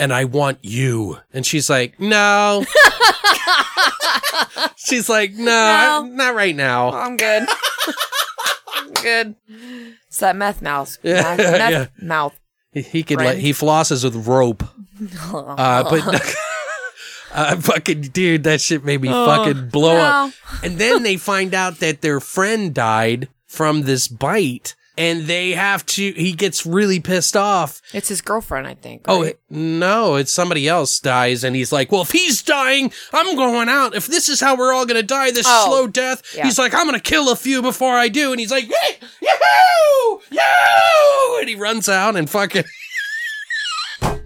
and I want you. And she's like, no. she's like, no, No. not right now. I'm good. I'm good. It's that meth mouth. Yeah, meth, meth yeah. mouth. He, he could Friend. like, he flosses with rope. Uh, but, uh, fucking dude, that shit made me fucking blow up. And then they find out that their friend died from this bite and they have to, he gets really pissed off It's his girlfriend, I think. Oh no, it's somebody else dies, and he's like, "Well, if he's dying, I'm going out. If this is how we're all gonna die, this Oh, slow death." yeah. He's like, "I'm gonna kill a few before I do," and he's like, "Hey, yahoo, yahoo!" And he runs out and fucking.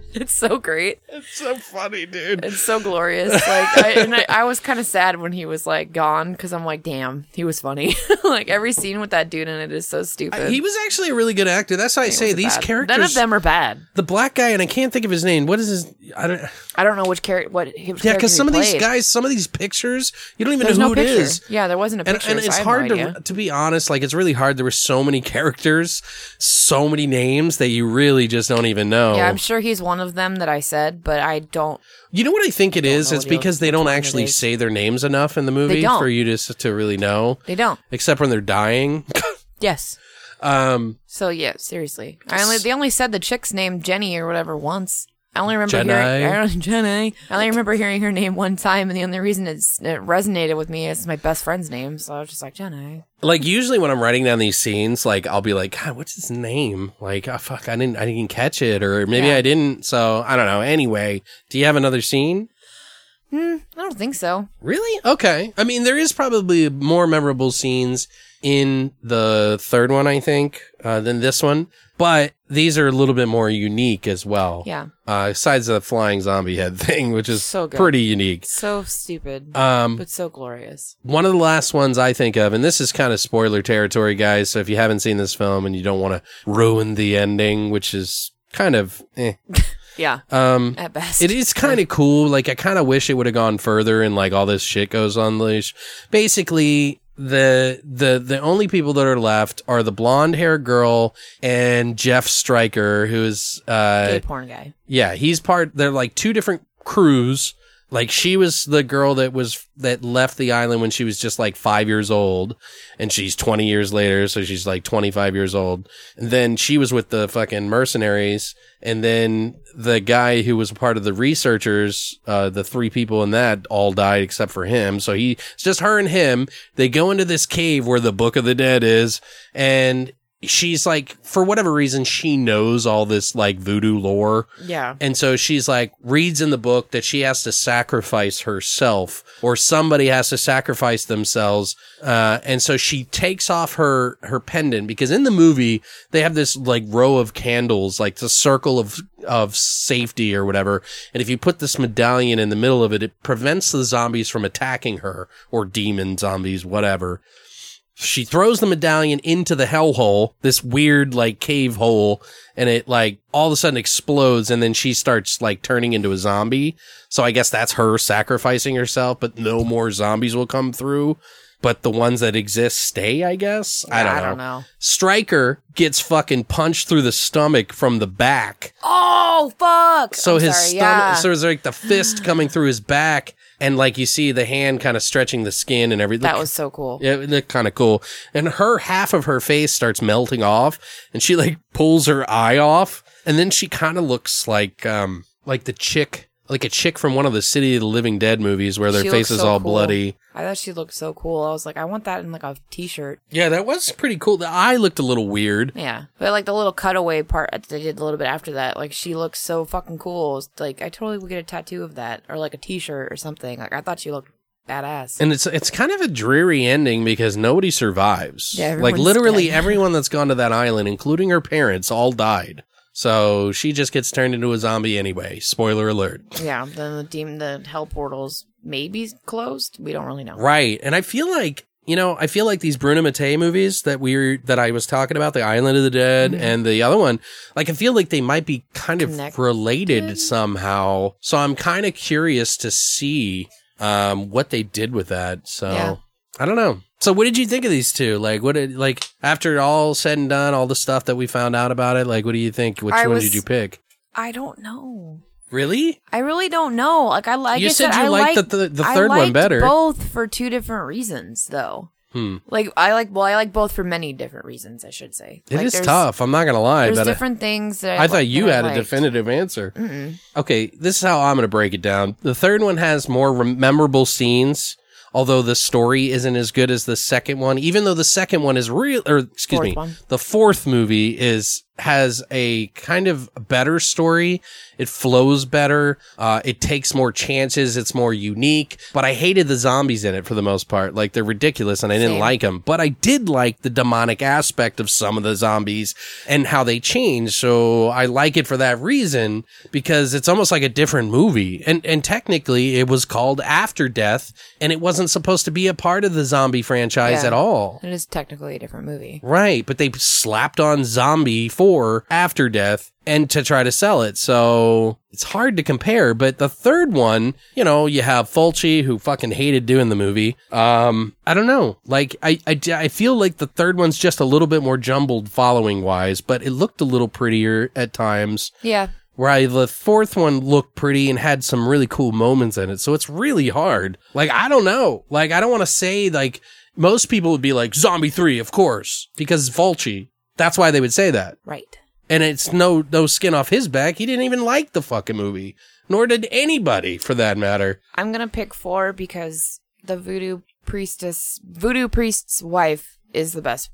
it's so great. It's so funny, dude. It's so glorious. Like, I, and I, I was kind of sad when he was like gone because I'm like, damn, he was funny. like every scene with that dude in it is so stupid. He was actually a really good actor. That's why I say these bad. characters. None of them are bad. The black guy, and I can't think of his name. What is his? I don't. I don't know which character. What? Yeah, because some of these guys, some of these pictures, you don't even There's know no who picture. it is. Yeah, there wasn't a and, picture. and so it's have hard no to idea. to be honest like it's really hard there were so many characters so many names that you really just don't even know Yeah, I'm sure he's one of them that I said, but I don't. you know what i think it is it's because they don't actually say their names enough in the movie for you to to really know They don't. except when they're dying Yes. um So yeah, seriously. I only they only said the chick's name Jenny or whatever once. I only remember Jenny. hearing I don't, Jenny. I only remember hearing her name one time, and the only reason it's, it resonated with me is my best friend's name. So I was just like Jenny. like usually when i'm writing down these scenes like i'll be like god what's his name like oh fuck i didn't i didn't catch it or maybe Yeah. i didn't so i don't know anyway do you have another scene hmm, I don't think so. Really? Okay. I mean, there is probably more memorable scenes in the third one, I think, uh, than this one. But these are a little bit more unique as well. Yeah. Uh, besides the flying zombie head thing, which is So good. pretty unique. So stupid, Um, but so glorious. one of the last ones I think of, and this is kind of spoiler territory, guys. So if you haven't seen this film and you don't want to ruin the ending, which is kind of, eh, Yeah, um, at best. it is kind of cool. Like I kind of wish it would have gone further and like all this shit goes on leash. Basically, the the the only people that are left are the blonde hair girl and Jeff Stryker, who's uh Gay porn guy. yeah, he's part. They're like two different crews. Like she was the girl that was that left the island when she was just like five years old, and she's twenty years later, so she's like twenty five years old. And then she was with the fucking mercenaries, and then the guy who was part of the researchers, uh, the three people in that all died except for him. So he it's just her and him. They go into this cave where the Book of the Dead is, and she's like, for whatever reason, she knows all this like voodoo lore. Yeah. And so she's like, reads in the book that she has to sacrifice herself or somebody has to sacrifice themselves. Uh, and so she takes off her, her pendant because in the movie, they have this like row of candles, like the circle of, of safety or whatever. And if you put this medallion in the middle of it, it prevents the zombies from attacking her or demon zombies, whatever. She throws the medallion into the hellhole, this weird like cave hole, and it like all of a sudden explodes and then she starts like turning into a zombie. So I guess that's her sacrificing herself, but no more zombies will come through. But the ones that exist stay, I guess. I don't I know. don't know. Stryker gets fucking punched through the stomach from the back. Oh fuck! So I'm his sorry, stomach, yeah. so it's like the fist coming through his back, and like you see the hand kind of stretching the skin and everything. that was so cool. Yeah, it looked kind of cool. And her half of her face starts melting off, and she like pulls her eye off, and then she kind of looks like um like the chick, like a chick from one of the City of the Living Dead movies where their She face looks is so all cool. bloody. I thought she looked so cool. I was like, I want that in like a t-shirt. Yeah, that was pretty cool. The eye looked a little weird. Yeah, but like the little cutaway part that they did a little bit after that, like she looks so fucking cool. It's Like I totally would get a tattoo of that or like a t-shirt or something. Like I thought she looked badass. And it's it's kind of a dreary ending because nobody survives. Yeah, like everyone's literally dead. everyone that's gone to that island, including her parents, all died. So she just gets turned into a zombie anyway. Spoiler alert. yeah, then the demon, the hell portals maybe closed. We don't really know. Right. And I feel like, you know, I feel like these Bruno Mattei movies that we that I was talking about, The Island of the Dead and the other one, like I feel like they might be kind of Connected? related somehow. So I'm kind of curious to see, um, what they did with that. So Yeah. I don't know. So what did you think of these two? Like what did, like after all said and done, all the stuff that we found out about it, like what do you think? Which I one was- did you pick? I don't know. Really? I really don't know. Like I like You I said you liked liked the- the- third one better. Both for two different reasons, though. Hmm. Like I like well, I like both for many different reasons. I should say It like, is tough. I'm not going to lie, There's but I- different things that I I, thought you had a definitive answer. Okay, this is how I'm going to break it down. The third one has more memorable scenes, although the story isn't as good as the second one. Even though the second one is real, or excuse Fourth me, one. the fourth movie is has a kind of better story. It flows better. Uh, it takes more chances. It's more unique. But I hated the zombies in it for the most part. Like they're ridiculous, and I didn't Same. like them. But I did like the demonic aspect of some of the zombies and how they change. So I like it for that reason because it's almost like a different movie. And and technically, it was called After Death, and it wasn't supposed to be a part of the zombie franchise Yeah. at all. It is technically a different movie. Right, but they slapped on Zombie for After Death and to try to sell it. So it's hard to compare. But the third one, you know, you have Fulci who fucking hated doing the movie. Um, I don't know. Like, I, I, I feel like the third one's just a little bit more jumbled following wise, but it looked a little prettier at times. Yeah, Where the fourth one looked pretty and had some really cool moments in it. So it's really hard. Like, I don't know. Like, I don't want to say, like, most people would be like, Zombie 3, of course, because Fulci. That's why they would say that. right. And it's no, no skin off his back. He didn't even like the fucking movie. Nor did anybody, for that matter. I'm gonna pick four because the voodoo priestess, voodoo priest's wife, is the best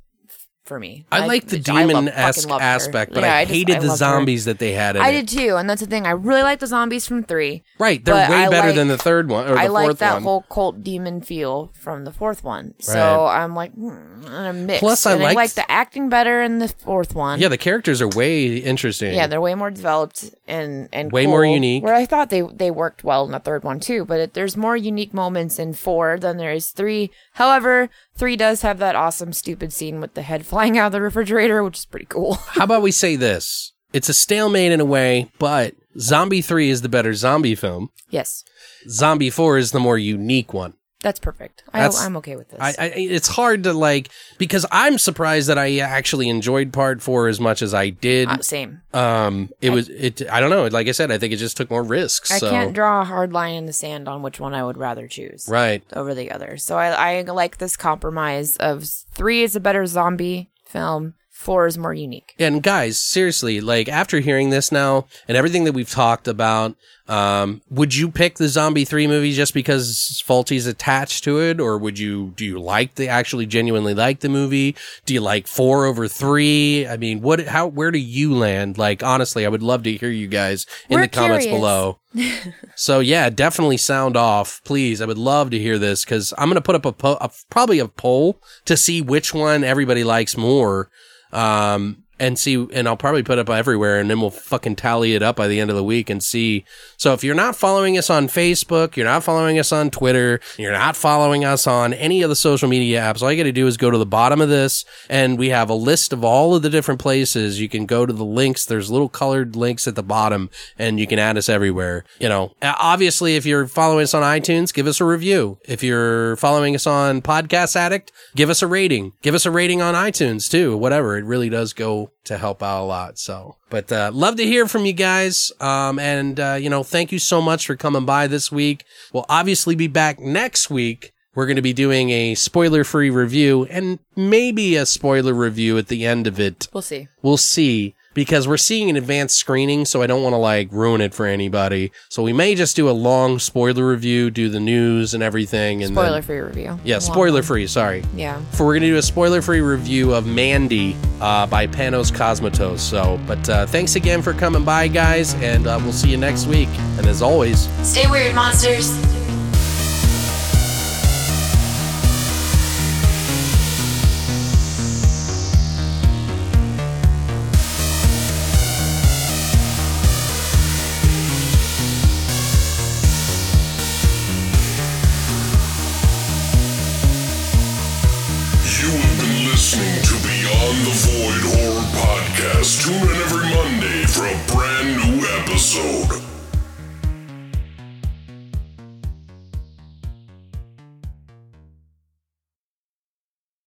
for me. I like the demon esque aspect, but Yeah, I just- hated the loved her. zombies that they had in I did too, and that's the thing. I really like the zombies from three. Right, they're way I better like- than the third one or the I like that one. whole cult demon feel from the fourth one. So I'm like, mm, I'm mixed. Plus, I I like the acting better in the fourth one. yeah, the characters are way interesting. Yeah, they're way more developed and and Way more unique. Where I thought they they worked well in the third one too, but it, there's more unique moments in four than there is three. However, three does have that awesome stupid scene with the head flying out of the refrigerator, which is pretty cool. How about we say this? It's a stalemate in a way, but Zombie 3 is the better zombie film. yes, Zombie 4 is the more unique one. That's perfect. I, That's- I'm okay with this. I, I it's hard to like because I'm surprised that I actually enjoyed part 4 as much as I did. Uh, same. Um it was it I don't know, like I said I think it just took more risks. I so can't draw a hard line in the sand on which one I would rather choose. right. over the other. So I, I like this compromise of three is a better zombie film, four is more unique. And guys, seriously, like after hearing this now and everything that we've talked about, um, would you pick the Zombie 3 movie just because Fulci's attached to it? Or would you, do you like the, actually genuinely like the movie? Do you like four over three? I mean, what, how, where do you land? Like, honestly, I would love to hear you guys in We're the comments below. so yeah, definitely sound off, please. I would love to hear this because I'm gonna put up a, po- a probably a poll to see which one everybody likes more, um, and see. And I'll probably put up everywhere, and then we'll fucking tally it up by the end of the week and see. So if you're not following us on Facebook, you're not following us on Twitter, you're not following us on any of the social media apps, all you got to do is go to the bottom of this, and we have a list of all of the different places you can go to the links. There's little colored links at the bottom, and you can add us everywhere. You know, obviously, if you're following us on iTunes, give us a review. If you're following us on Podcast Addict, give us a rating. Give us a rating on iTunes too. Whatever, it really does go to help out a lot. So, but uh, love to hear from you guys. Um, and uh, you know, thank you so much for coming by this week. We'll obviously be back next week. We're going to be doing a spoiler free review and maybe a spoiler review at the end of it. We'll see. We'll see because we're seeing an advanced screening, so I don't want to like ruin it for anybody. So we may just do a long spoiler review, do the news and everything, and Spoiler then, free review. yeah, Long spoiler free. Sorry. Yeah. For we're gonna do a spoiler free review of Mandy uh, by Panos Cosmatos. So, but uh, thanks again for coming by, guys, and uh, we'll see you next week. And as always, Stay weird, monsters.